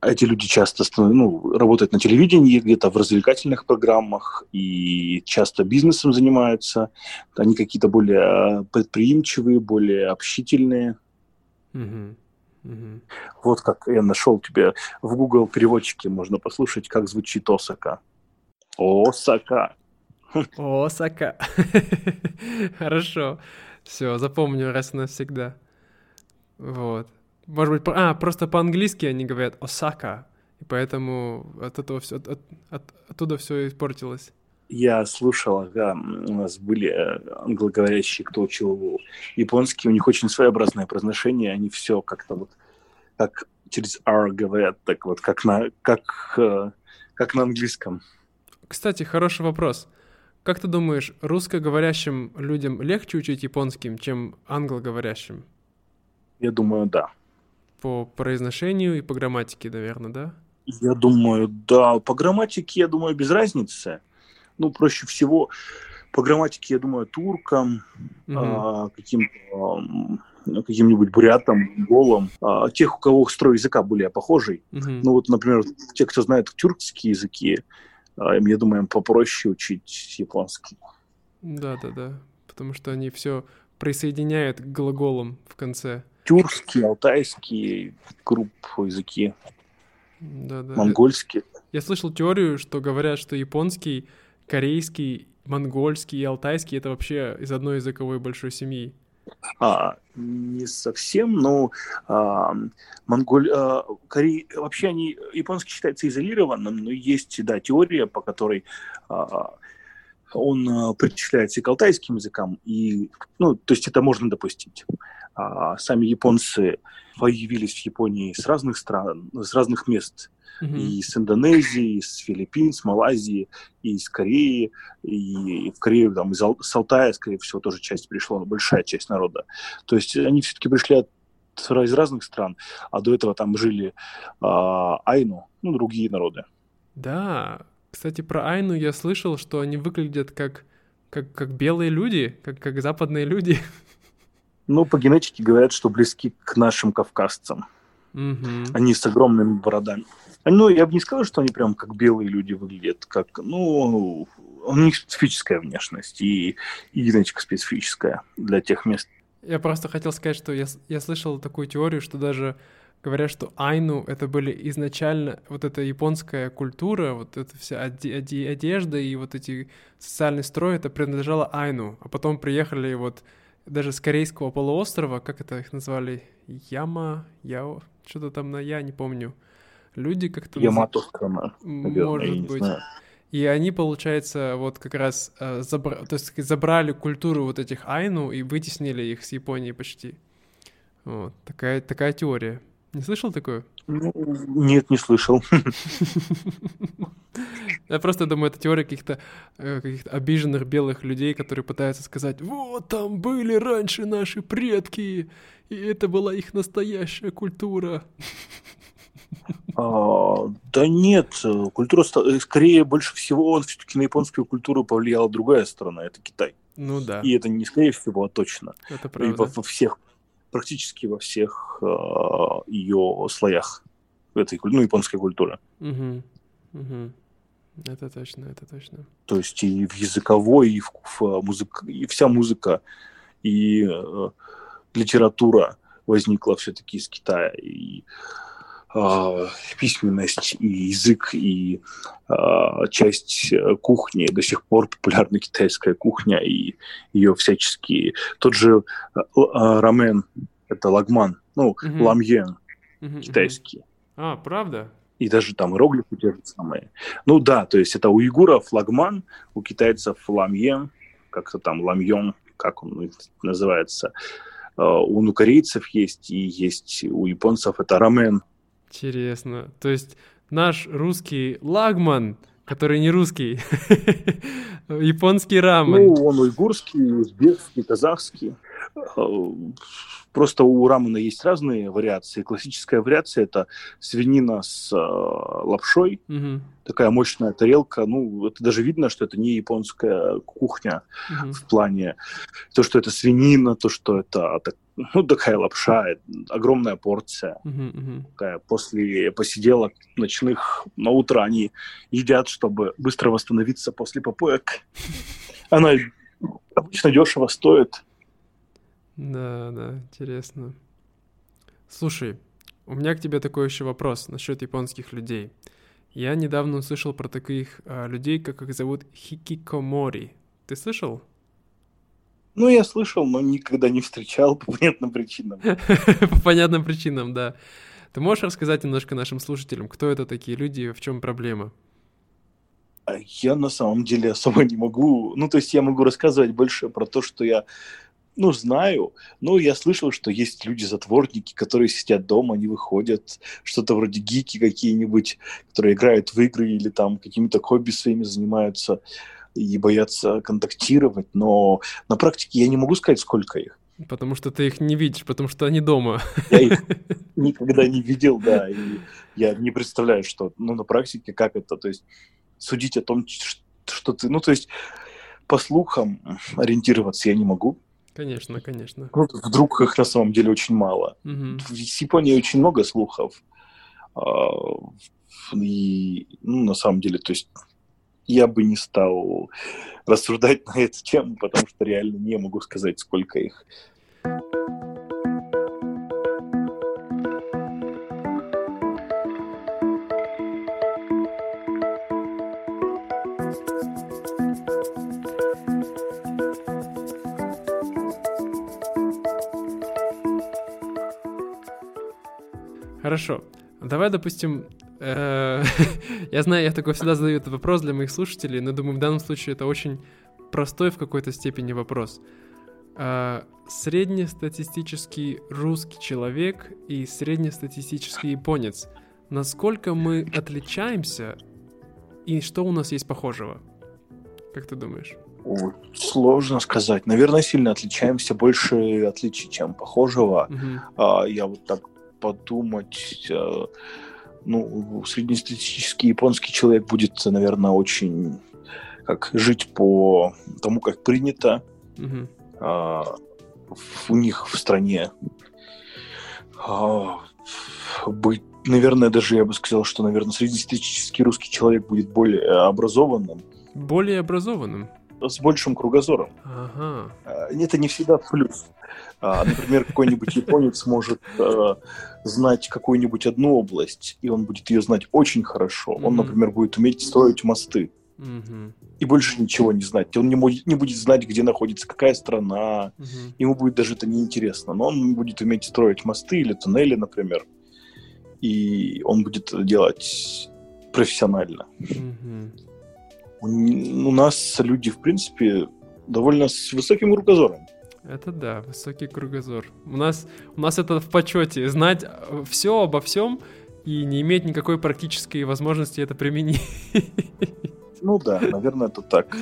эти люди часто ну, работают на телевидении, где-то в развлекательных программах, и часто бизнесом занимаются. Они какие-то более предприимчивые, более общительные. мгм. Вот как я нашел тебе в Google переводчике, можно послушать, как звучит Осака. Осака. Осака. Хорошо. Все, запомню раз и навсегда. Вот. Может быть, по- а, просто по-английски они говорят Осака, и поэтому от этого все, от, от- оттуда все испортилось. Я слушал, ага, у нас были э, англоговорящие, кто учил японский, у них очень своеобразное произношение, они все как-то вот, как через R говорят, так вот, как на, как, э, как на английском. Кстати, хороший вопрос. Как ты думаешь, русскоговорящим людям легче учить японским, чем англоговорящим? Я думаю, да. По произношению и по грамматике, наверное, да? Я думаю, да. По грамматике, я думаю, без разницы. Ну, проще всего по грамматике, я думаю, туркам, Мгм. а, каким-то, ам, каким-нибудь бурятам, голам, а, тех, у кого строй языка более похожий. Мгм. Ну вот, например, те, кто знает тюркские языки, а, им, я думаю, им попроще учить японский. Да, да, да. Потому что они все присоединяют к глаголам в конце. Тюркский, алтайский групп языки. Да, да. монгольский. Я слышал теорию, что говорят, что японский, корейский, монгольский и алтайский это вообще из одной языковой большой семьи. А, не совсем, но а, монголь, а, Корей, вообще они, японский считается изолированным, но есть, да, теория, по которой а, он а, причисляется и к алтайским языкам, и, ну, то есть это можно допустить. А, сами японцы появились в Японии с разных стран, с разных мест, Мгм. и с Индонезии, и с Филиппин, с Малайзии, и из Кореи, и в Корею там, из Ал- с Алтая, скорее всего, тоже часть пришла, большая часть народа. То есть они все-таки пришли от, из разных стран, а до этого там жили а, айну, ну, другие народы. Да, кстати, про Айну я слышал, что они выглядят как, как, как белые люди, как, как западные люди. Ну, по генетике говорят, что близки к нашим кавказцам. Мгм. Они с огромными бородами. Ну, я бы не сказал, что они прям как белые люди выглядят, как, ну, у них специфическая внешность и, и генетика специфическая для тех мест. Я просто хотел сказать, что я, я слышал такую теорию, что даже говорят, что Айну это были изначально вот эта японская культура, вот эта вся оде- оде- одежда и вот эти социальный строй, это принадлежало Айну, а потом приехали вот даже с корейского полуострова, как это их назвали, Яма, Яо, что-то там на Я, не помню. Люди как-то... Ямато страна, наверное, Может быть. знаю. И они, получается, вот как раз э, забра- то есть забрали культуру вот этих айну и вытеснили их с Японии почти. Вот, такая, такая теория. Не слышал такое? Ну, нет, не слышал. Я просто думаю, это теория каких-то э, каких обиженных белых людей, которые пытаются сказать, вот там были раньше наши предки, и это была их настоящая культура. А, да нет, культура, э, скорее, больше всего, все-таки на японскую культуру повлияла другая страна, это Китай. Ну да, И это не скорее всего, а точно. это И правда. во, во всех, практически во всех ее слоях этой ну, японской культуры. Мгм. Мгм. Это точно, это точно. То есть и в языковой, и, в, в музык, и вся музыка, и э, литература возникла все-таки из Китая. И э, письменность, и язык, и э, часть э, кухни. До сих пор популярна китайская кухня, и ее всяческие... Тот же э, э, рамен, это лагман, ну, Мгм. ламьен Мгм, мгм. китайский. А, правда? И даже там иероглифы те же самые. Ну да, то есть это у уйгуров лагман, у китайцев ламьен, как-то там ламьон, как он называется. Э, У корейцев есть, и есть у японцев это рамен. Интересно. То есть наш русский лагман, который не русский, японский рамен. Ну, он уйгурский, узбекский, казахский. Э, Просто у рамена есть разные вариации. Классическая вариация – это свинина с э, лапшой, Мгм, такая мощная тарелка. Ну, это даже видно, что это не японская кухня. мгм. в плане то, что это свинина, то, что это так- ну, такая лапша, огромная порция. Мгм, мгм. Такая после посиделок ночных на утро они едят, чтобы быстро восстановиться после попоек. Она обычно дешево стоит. Да, да, интересно. Слушай, у меня к тебе такой еще вопрос насчет японских людей. Я недавно услышал про таких а, людей, как их зовут хикикомори. Ты слышал? Ну, я слышал, но никогда не встречал по понятным причинам. По понятным причинам, да. Ты можешь рассказать немножко нашим слушателям, кто это такие люди и в чем проблема? А Я на самом деле особо не могу. Ну, то есть я могу рассказывать больше про то, что я ну, знаю, но я слышал, что есть люди-затворники, которые сидят дома, не выходят, что-то вроде гики какие-нибудь, которые играют в игры или там какими-то хобби своими занимаются и боятся контактировать, но на практике я не могу сказать, сколько их. Потому что ты их не видишь, потому что они дома. Я их никогда не видел, да, и я не представляю, что, ну, на практике как это, то есть судить о том, что ты, ну, то есть по слухам ориентироваться я не могу. Конечно, конечно. Ну, вдруг их на самом деле очень мало. Мгм. В Японии очень много слухов. а, И, ну, на самом деле, то есть я бы не стал рассуждать на эту тему, потому что реально не могу сказать, сколько их. Хорошо. Давай, допустим, я знаю, я такой всегда задаю этот вопрос для моих слушателей, но думаю, в данном случае это очень простой в какой-то степени вопрос. Э, среднестатистический русский человек и среднестатистический японец. Насколько мы отличаемся и что у нас есть похожего? Как ты думаешь? Ой, сложно сказать. Наверное, сильно отличаемся, больше отличий, чем похожего. А, я вот так подумать, э, ну, среднестатистический японский человек будет, наверное, очень как жить по тому, как принято Мгм. а, у них в стране. А, быть, наверное, даже я бы сказал, что, наверное, среднестатистический русский человек будет более образованным, Более образованным. С большим кругозором. Ага. А, Это не всегда в плюс. А, Например, какой-нибудь японец может э, знать какую-нибудь одну область, и он будет ее знать очень хорошо. Он, например, будет уметь строить мосты Мгм. и больше ничего не знать. Он не, будет- не будет знать, где находится какая страна. Мгм. Ему будет даже это неинтересно. Но он будет уметь строить мосты или туннели, например. И он будет это делать профессионально. Мгм. У, нас люди, в принципе, довольно с высоким кругозором. Это да, высокий кругозор. У нас, у нас это в почете, знать все обо всем и не иметь никакой практической возможности это применить. Ну да, наверное, это так.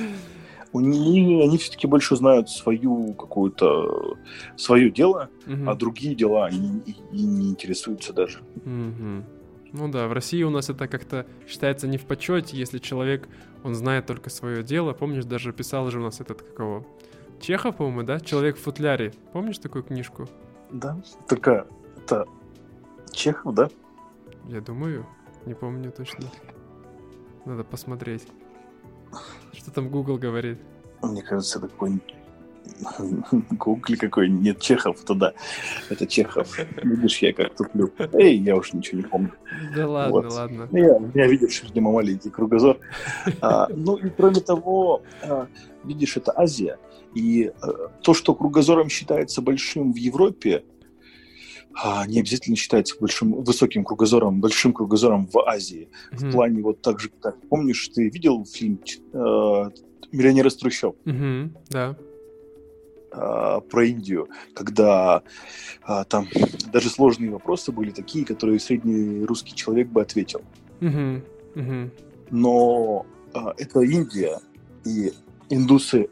У них, они все-таки больше знают свою какую-то свое дело, Мгм. а другие дела они и, и не интересуются даже. Мгм. Ну да, в России у нас это как-то считается не в почете, если человек, он знает только свое дело. Помнишь, даже писал же у нас этот, какого? Чехов, по-моему, да? Человек в футляре. Помнишь такую книжку? Да, только это Чехов, да? Я думаю, не помню точно. Надо посмотреть. Что там Google говорит? Мне кажется, это какой-нибудь Гугли какой нет, Чехов, это да, это Чехов. Видишь, я как туплю. Эй, я уже ничего не помню. Да ладно, Вот. ладно. Ну, Я, меня, видишь, видимо, маленький кругозор. А, ну и кроме того, а, видишь, это Азия. И э, то, что кругозором считается большим в Европе, а, не обязательно считается большим, высоким кругозором, большим кругозором в Азии. В Мгм. плане вот так же, как помнишь, ты видел фильм э, «Миллионер из трущоб» Мгм, Да. Э, про Индию, когда а, там даже сложные вопросы были такие, которые средний русский человек бы ответил. Мгм. но а, это Индия, и индусы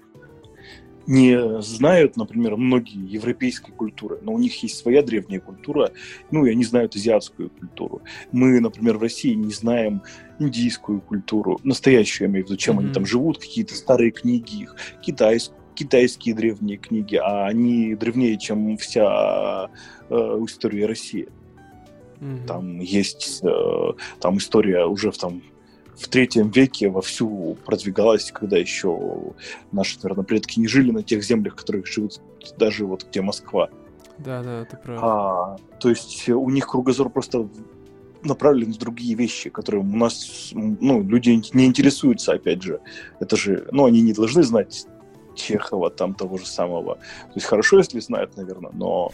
не знают, например, многие европейской культуры, но у них есть своя древняя культура, ну, и они знают азиатскую культуру. Мы, например, в России не знаем индийскую культуру, настоящую, я имею в виду, чем они Мгм. там живут, какие-то старые книги их, китайские китайские древние книги, а они древнее, чем вся э, история России. Мгм. Там есть э, там история уже в там в третьем веке вовсю продвигалась, когда еще наши, наверное, предки не жили на тех землях, в которых живут даже вот где Москва. Да, да, ты прав. А, то есть у них кругозор просто направлен в другие вещи, которые у нас, ну, люди не интересуются, опять же. Это же, ну, они не должны знать Чехова, там того же самого. То есть хорошо, если знают, наверное, но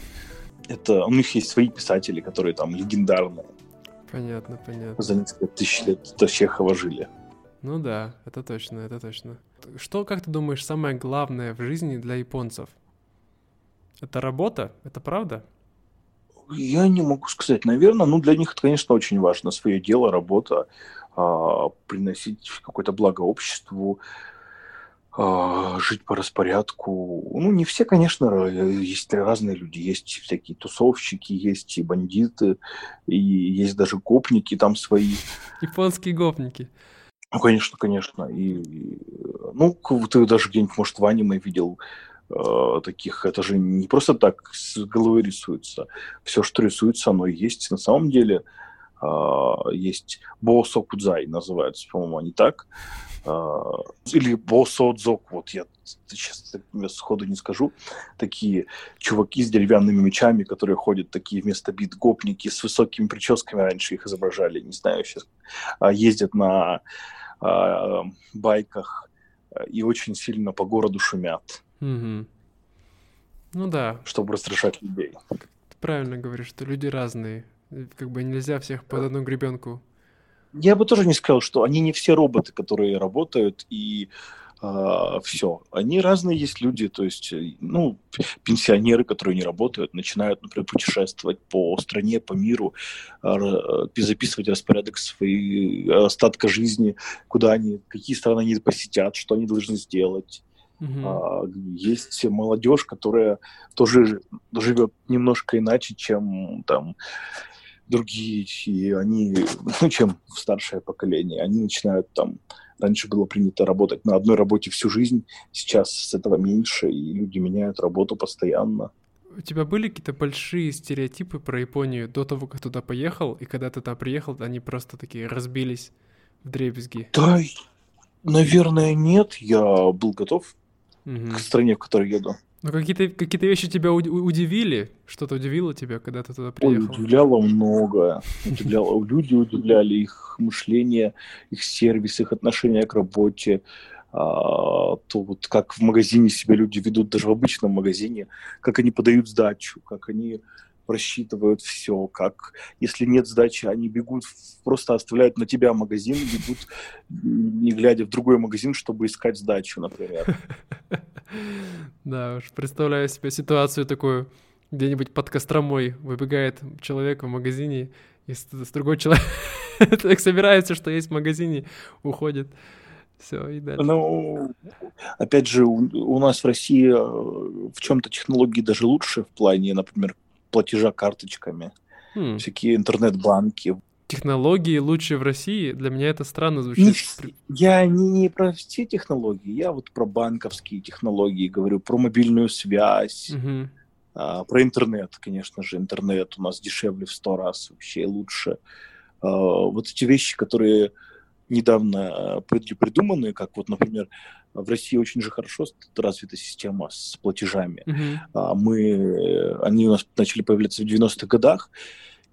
это у них есть свои писатели, которые там легендарные Понятно, понятно. за несколько тысяч лет до Чехова жили. Ну да, это точно, это точно. Что, как ты думаешь, самое главное в жизни для японцев? Это работа? Это правда? Я не могу сказать, наверное, ну для них это, конечно, очень важно. Свое дело, работа, а, приносить какое-то благо обществу, жить по распорядку. Ну, не все, конечно, есть разные люди. Есть всякие тусовщики, есть и бандиты, и есть даже гопники там свои. Японские гопники. Ну, конечно, конечно. И, ну, ты даже где-нибудь, может, в аниме видел э, таких. Это же не просто так с головой рисуется. Все, что рисуется, оно и есть. На самом деле э, есть Босо Кудзай называется, по-моему, они так. Э, или Босо Дзок, вот я сейчас сходу не скажу. Такие чуваки с деревянными мечами, которые ходят такие вместо бит гопники с высокими прическами, раньше их изображали, не знаю, сейчас ездят на э, байках и очень сильно по городу шумят. Мгм. Ну да, чтобы расстрашать людей. ты правильно говоришь, что люди разные. Как бы нельзя всех под одну гребенку. Я бы тоже не сказал, что они не все роботы, которые работают, и э, а, все. Они разные есть люди, то есть, э, ну, пенсионеры, которые не работают, начинают, например, путешествовать по стране, по миру, э, записывать распорядок своей остатка жизни, куда они, какие страны они посетят, что они должны сделать. Uh-huh. Есть молодежь, которая тоже живет немножко иначе, чем там другие, и они, ну, чем старшее поколение, они начинают там Раньше было принято работать на одной работе всю жизнь, сейчас с этого меньше, и люди меняют работу постоянно. У тебя были какие-то большие стереотипы про Японию до того, как туда поехал, и когда ты там приехал, они просто такие разбились в дребезги? Да, наверное, нет. Я был готов угу. к стране, в которой еду. Ну, какие-то какие вещи тебя удивили? Что-то удивило тебя, когда ты туда приехал? Ой, удивляло много. Удивляло. Люди удивляли их мышление, их сервис, их отношение к работе. А, то вот как в магазине себя люди ведут, даже в обычном магазине, как они подают сдачу, как они просчитывают все, как если нет сдачи, они бегут, просто оставляют на тебя магазин, бегут, не глядя в другой магазин, чтобы искать сдачу, например. Да уж, представляю себе ситуацию такую, где-нибудь под Костромой выбегает человек в магазине, и с, другой человек собирается, что есть в магазине, уходит. Все, и дальше. Ну, опять же, у, у нас в России э, в чем-то технологии даже лучше в плане, например, платежа карточками, хм. всякие интернет-банки. Технологии лучше в России? Для меня это странно звучит. Не, я не, не про все технологии, я вот про банковские технологии говорю, про мобильную связь, угу. а, про интернет, конечно же. Интернет у нас дешевле в сто раз вообще лучше. А, вот эти вещи, которые недавно э, придуманы, как вот, например, в России очень же хорошо развита система с платежами. Uh-huh. Мы, они у нас начали появляться в 90-х годах,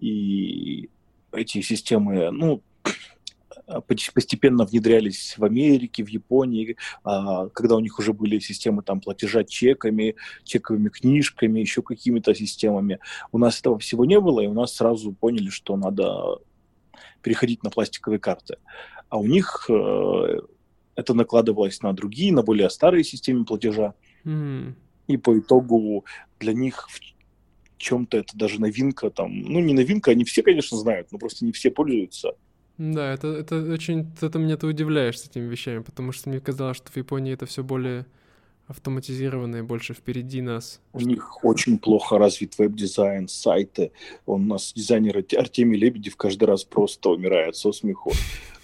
и эти системы, ну, постепенно внедрялись в Америке, в Японии, а, когда у них уже были системы там платежа чеками, чековыми книжками, еще какими-то системами. У нас этого всего не было, и у нас сразу поняли, что надо переходить на пластиковые карты а у них э, это накладывалось на другие, на более старые системы платежа. Mm. И по итогу для них в чем-то это даже новинка там, ну не новинка, они все, конечно, знают, но просто не все пользуются. Да, это, это очень, это меня ты удивляешь с этими вещами, потому что мне казалось, что в Японии это все более автоматизированные, больше впереди нас. У них очень плохо развит веб-дизайн, сайты. У нас дизайнер Артемий Лебедев каждый раз просто умирает со смеху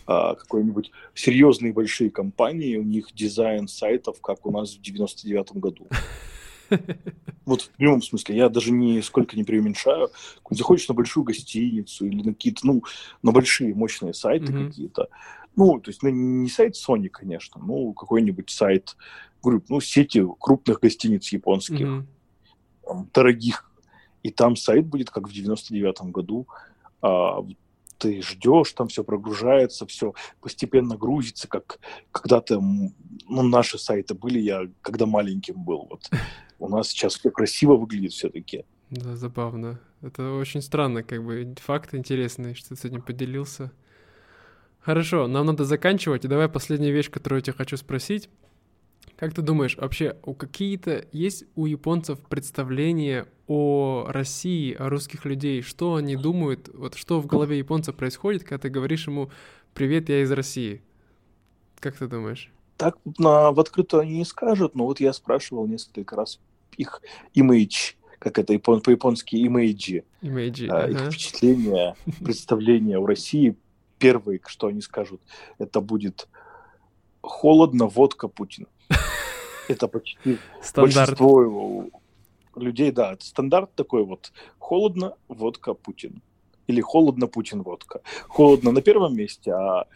а, какой-нибудь серьезные большие компании, у них дизайн сайтов, как у нас в 99-м году. Вот в прямом смысле, я даже нисколько не преуменьшаю. Заходишь на большую гостиницу или на какие-то, ну, на большие мощные сайты mm-hmm. какие-то. Ну, то есть ну, не сайт Sony, конечно, ну, какой-нибудь сайт, говорю, ну, сети крупных гостиниц японских, mm-hmm. там, дорогих. И там сайт будет, как в 99-м году. А, ты ждешь, там все прогружается, все постепенно грузится, как когда-то, ну, наши сайты были, я когда маленьким был, вот. У нас сейчас все красиво выглядит все-таки. Да, забавно. Это очень странно, как бы, факт интересный, что ты с этим поделился. Хорошо, нам надо заканчивать, и давай последняя вещь, которую я тебя хочу спросить. Как ты думаешь, вообще у какие-то есть у японцев представления о России, о русских людей? Что они думают? Вот что в голове японца происходит, когда ты говоришь ему «Привет, я из России»? Как ты думаешь? Так на, в открытую они не скажут, но вот я спрашивал несколько раз их имидж, как это по-японски имейджи, имейджи а, ага. их впечатления, представления о России. Первые, что они скажут, это будет холодно, водка, Путин. Это почти стандарт. большинство людей, да, стандарт такой вот. Холодно, водка, Путин. Или холодно, Путин, водка. Холодно на первом месте, а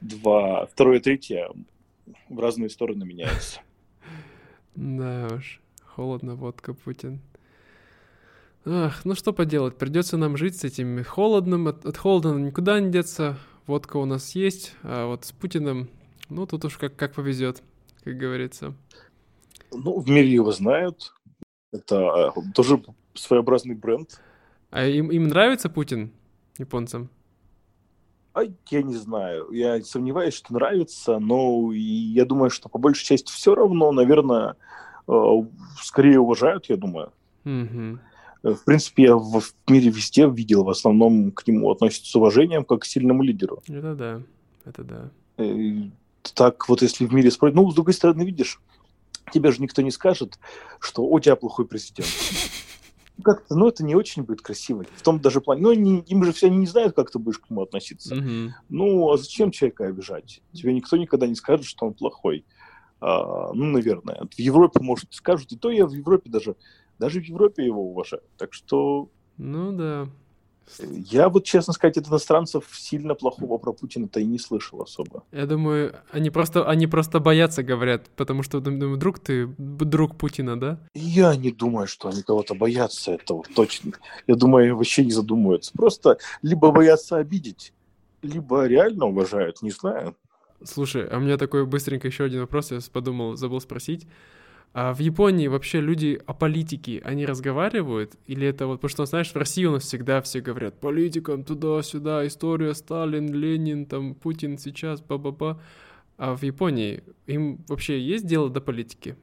два, второе, третье в разные стороны меняется. Да уж, холодно, водка, Путин. Ах, ну что поделать, придется нам жить с этим холодным, от, от холода никуда не деться, водка у нас есть, а вот с Путиным, ну тут уж как, как повезет, как говорится. Ну, в мире его знают. Это э, тоже своеобразный бренд. А им, им нравится Путин? японцам? А я не знаю. Я сомневаюсь, что нравится, но я думаю, что по большей части все равно, наверное, э, скорее уважают, я думаю. Угу. В принципе, я в мире везде видел, в основном к нему относятся с уважением, как к сильному лидеру. Это да, это да. Так вот, если в мире спорить, ну, с другой стороны, видишь, тебе же никто не скажет, что у тебя плохой президент как-то, ну, это не очень будет красиво. В том даже плане. Ну, они, им же все они не знают, как ты будешь к нему относиться. Mm-hmm. Ну, а зачем человека обижать? Тебе никто никогда не скажет, что он плохой. А, ну, наверное. В Европе, может, скажут. И то я в Европе даже... Даже в Европе его уважаю. Так что... Ну, да. Я вот, честно сказать, от иностранцев сильно плохого про Путина-то и не слышал особо. Я думаю, они просто, они просто боятся, говорят, потому что, думаю, друг ты, друг Путина, да? Я не думаю, что они кого-то боятся этого, точно. Я думаю, вообще не задумываются. Просто либо боятся обидеть, либо реально уважают, не знаю. Слушай, а у меня такой быстренько еще один вопрос, я подумал, забыл спросить. А в Японии вообще люди о политике, они разговаривают? Или это вот, потому что, знаешь, в России у нас всегда все говорят, политикам туда-сюда, история, Сталин, Ленин, там, Путин сейчас, ба-ба-ба. А в Японии им вообще есть дело до политики?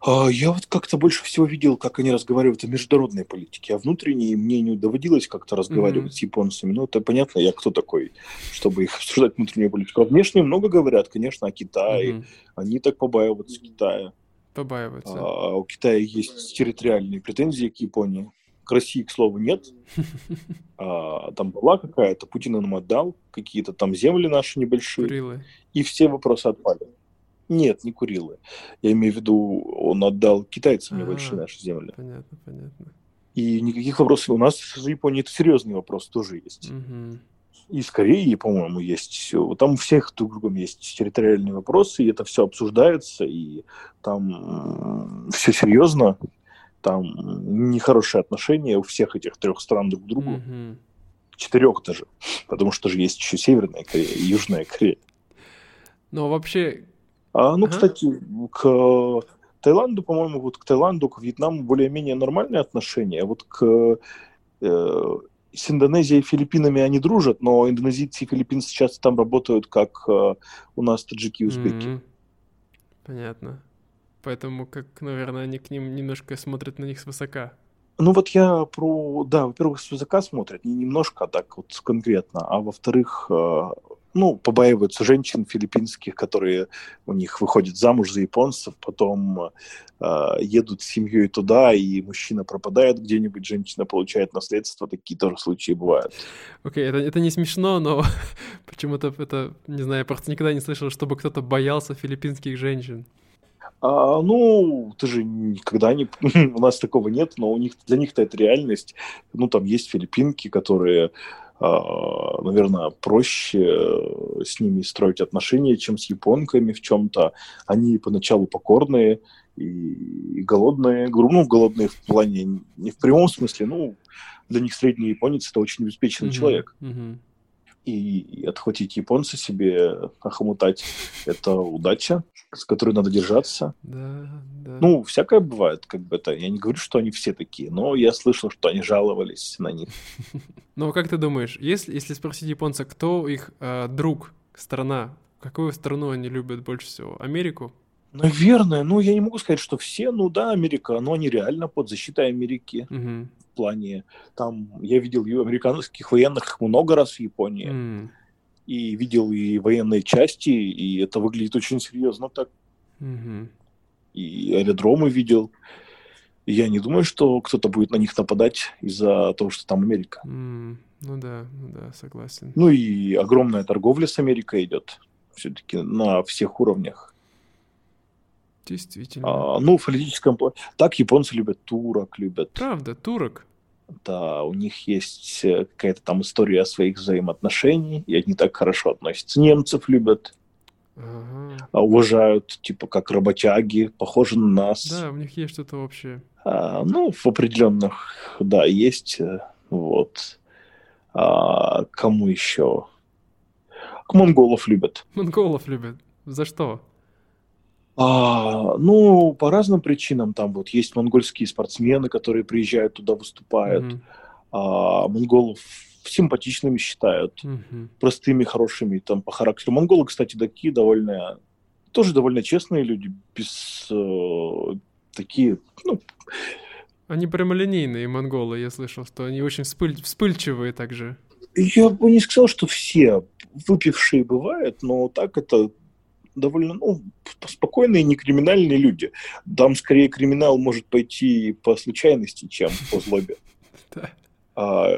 А, я вот как-то больше всего видел, как они разговаривают о международной политике, а внутренней мне не доводилось как-то разговаривать mm-hmm. с японцами. Ну, это понятно, я кто такой, чтобы их обсуждать внутреннюю политику. А внешне много говорят, конечно, о Китае. Mm-hmm. Они так побаиваются Китая. Побаиваются. А, у Китая есть территориальные претензии к Японии. К России, к слову, нет. А, там была какая-то, Путин нам отдал какие-то там земли наши небольшие. Курилы. И все вопросы отпали. Нет, не Курилы. Я имею в виду, он отдал китайцам небольшие а, наши земли. Понятно, понятно. И никаких вопросов. У нас с Японией это серьезный вопрос тоже есть. Угу и с Кореей, по-моему, есть. Там у всех друг другом есть территориальные вопросы, и это все обсуждается, и там все серьезно. Там нехорошие отношения у всех этих трех стран друг к другу. Mm-hmm. Четырех даже. Потому что же есть еще Северная Корея и Южная Корея. Но вообще... А, ну, ага. кстати, к Таиланду, по-моему, вот к Таиланду, к Вьетнаму более-менее нормальные отношения. А вот к э, с Индонезией и Филиппинами они дружат, но индонезийцы и филиппинцы часто там работают, как э, у нас таджики и узбеки. Mm-hmm. Понятно. Поэтому, как, наверное, они к ним немножко смотрят на них свысока. Ну вот я про, да, во-первых, свысока смотрят, не немножко, а так вот конкретно, а во-вторых, э, ну, побаиваются женщин филиппинских, которые у них выходят замуж за японцев, потом э, едут с семьей туда, и мужчина пропадает где-нибудь, женщина получает наследство, такие тоже случаи бывают. Окей, okay, это, это не смешно, но почему-то это, не знаю, я просто никогда не слышал, чтобы кто-то боялся филиппинских женщин. А, ну, ты же никогда не... у нас такого нет, но у них, для них-то это реальность. Ну, там есть филиппинки, которые наверное, проще э, с ними строить отношения, чем с японками в чем-то. Они поначалу покорные и, голодные. Ну, голодные в плане не в прямом смысле, ну, для них средний японец это очень обеспеченный mm-hmm. человек. Mm-hmm. И отхватить японца себе, охомутать, это удача с которой надо держаться. Да, да. Ну, всякое бывает, как бы это. Я не говорю, что они все такие, но я слышал, что они жаловались на них. Ну, а как ты думаешь, если, если спросить японца, кто их э, друг, страна, какую страну они любят больше всего? Америку? Наверное, ну я не могу сказать, что все, ну да, Америка, но они реально под защитой Америки. Угу. Плане, там, я видел американских военных много раз в Японии. Mm и видел и военные части, и это выглядит очень серьезно так. Угу. И аэродромы видел. И я не думаю, что кто-то будет на них нападать из-за того, что там Америка. Mm, ну да, ну да, согласен. Ну и огромная торговля с Америкой идет все-таки на всех уровнях. Действительно. А, ну, в политическом плане. Так японцы любят турок, любят. Правда, турок. Да, у них есть э, какая-то там история своих взаимоотношений, и они так хорошо относятся. Немцев любят. А уважают, типа как работяги, похожи на нас. Да, у них есть что-то общее. А, ну, в определенных, да, есть. Э, вот. А, кому еще? Монголов любят. Монголов любят. За что? А, ну, по разным причинам. Там вот есть монгольские спортсмены, которые приезжают туда, выступают. Mm-hmm. А, монголов симпатичными считают, Мгм. простыми, хорошими там по характеру. Монголы, кстати, такие довольно, тоже довольно честные люди, без э, такие, ну, Они прямолинейные монголы, я слышал, что они очень вспыль- вспыльчивые также. я бы не сказал, что все выпившие бывают, но так это довольно, ну, спокойные, не криминальные люди. Там скорее криминал может пойти по случайности, чем по злобе. А,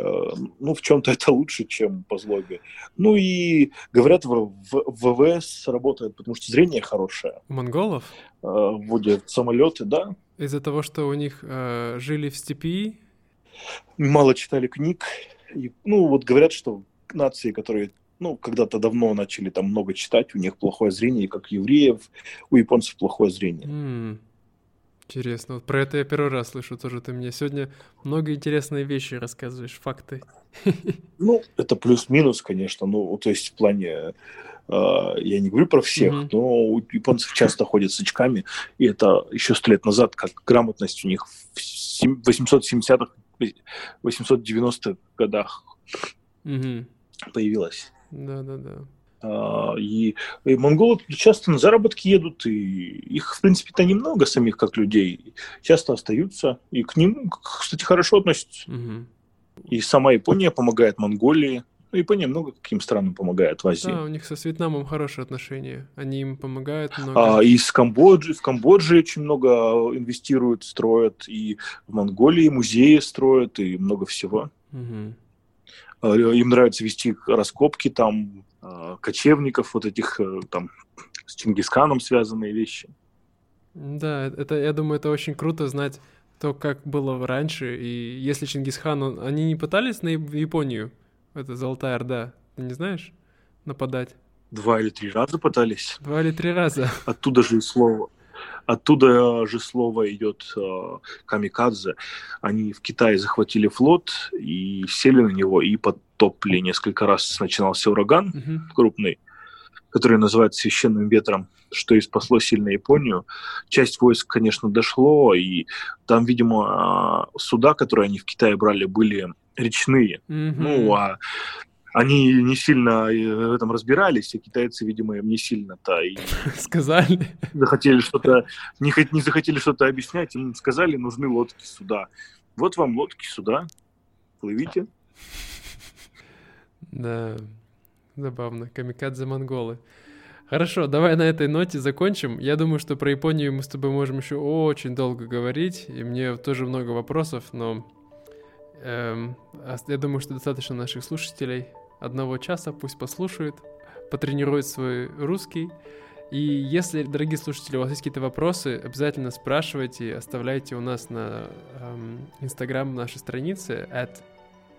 ну, в чем-то это лучше, чем по злобе. Ну и говорят, в, в- ВВС работает, потому что зрение хорошее. У монголов? Э, Вводят самолеты, да. Из-за того, что у них э, жили в степи, Мало читали книг. И, ну, вот говорят, что нации, которые ну, когда-то давно начали там много читать, у них плохое зрение, как евреев, у японцев плохое зрение. М, Интересно. Вот про это я первый раз слышу тоже. Ты мне сегодня много интересные вещи рассказываешь, факты. Ну, это плюс-минус, конечно. Ну, то есть в плане, э, я не говорю про всех, Мгм. но у японцев часто ходят с очками, и это еще сто лет назад, как грамотность у них в сем- 870-х, 890-х годах Мгм. появилась. Да-да-да. А, И, и монголы часто на заработки едут, и их, в принципе-то, немного самих, как людей, часто остаются, и к ним, кстати, хорошо относятся. Мгм. И сама Япония помогает Монголии. Ну, Япония много каким странам помогает в Азии. Да, у них со с Вьетнамом хорошие отношения. Они им помогают много. А, и с Камбоджи, в Камбодже очень много инвестируют, строят, и в Монголии музеи строят, и много всего. Мгм. А, Им нравится вести раскопки там, а, кочевников, вот этих э, там с Чингисханом связанные вещи. Да, это, я думаю, это очень круто знать то, как было раньше. И если Чингисхан, он- они не пытались на Яп- Японию, это Золотая Орда, ты не знаешь, нападать? Два или три раза пытались. Два или три раза. Оттуда же и слово. Оттуда же слово идет э, камикадзе. Они в Китае захватили флот и сели на него и потопли несколько раз. Начинался ураган Мгм. крупный, который называется священным ветром, что и спасло сильно Японию. Часть войск, конечно, дошло, и там, видимо, э, суда, которые они в Китае брали, были речные. Мгм. Ну, а они не сильно э, в этом разбирались, а китайцы, видимо, им не сильно-то и Сказали. захотели что-то, не, не захотели что-то объяснять, им сказали, нужны лодки суда. Вот вам лодки суда, плывите. Да, забавно. Камикадзе монголы. Хорошо, давай на этой ноте закончим. Я думаю, что про Японию мы с тобой можем еще очень долго говорить, и мне тоже много вопросов, но эм, ос- я думаю, что достаточно наших слушателей. Одного часа пусть послушают, потренируют свой русский. И если, дорогие слушатели, у вас есть какие-то вопросы, обязательно спрашивайте, оставляйте у нас на эм, Инстаграм нашей странице at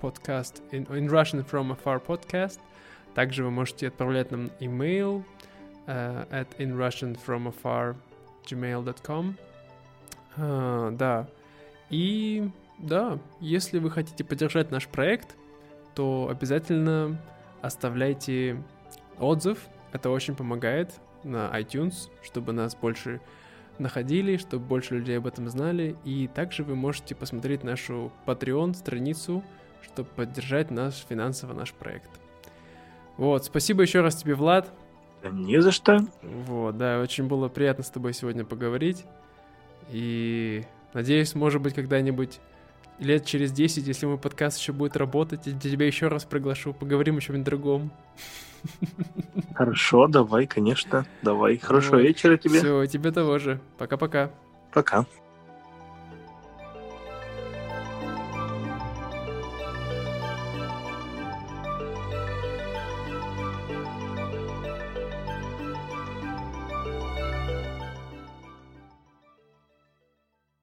podcast in, in Russian from afar podcast. Также вы можете отправлять нам имейл э, at afar gmail.com. А, да. И да, если вы хотите поддержать наш проект, то обязательно оставляйте отзыв. Это очень помогает на iTunes, чтобы нас больше находили, чтобы больше людей об этом знали. И также вы можете посмотреть нашу Patreon страницу, чтобы поддержать наш финансово наш проект. Вот, спасибо еще раз тебе, Влад. Да не за что. Вот, да, очень было приятно с тобой сегодня поговорить. И надеюсь, может быть, когда-нибудь лет через 10, если мой подкаст еще будет работать, я тебя еще раз приглашу, поговорим о чем-нибудь другом. Хорошо, давай, конечно, давай. Хорошего Вот. вечера тебе. Все, тебе того же. Пока-пока. Пока.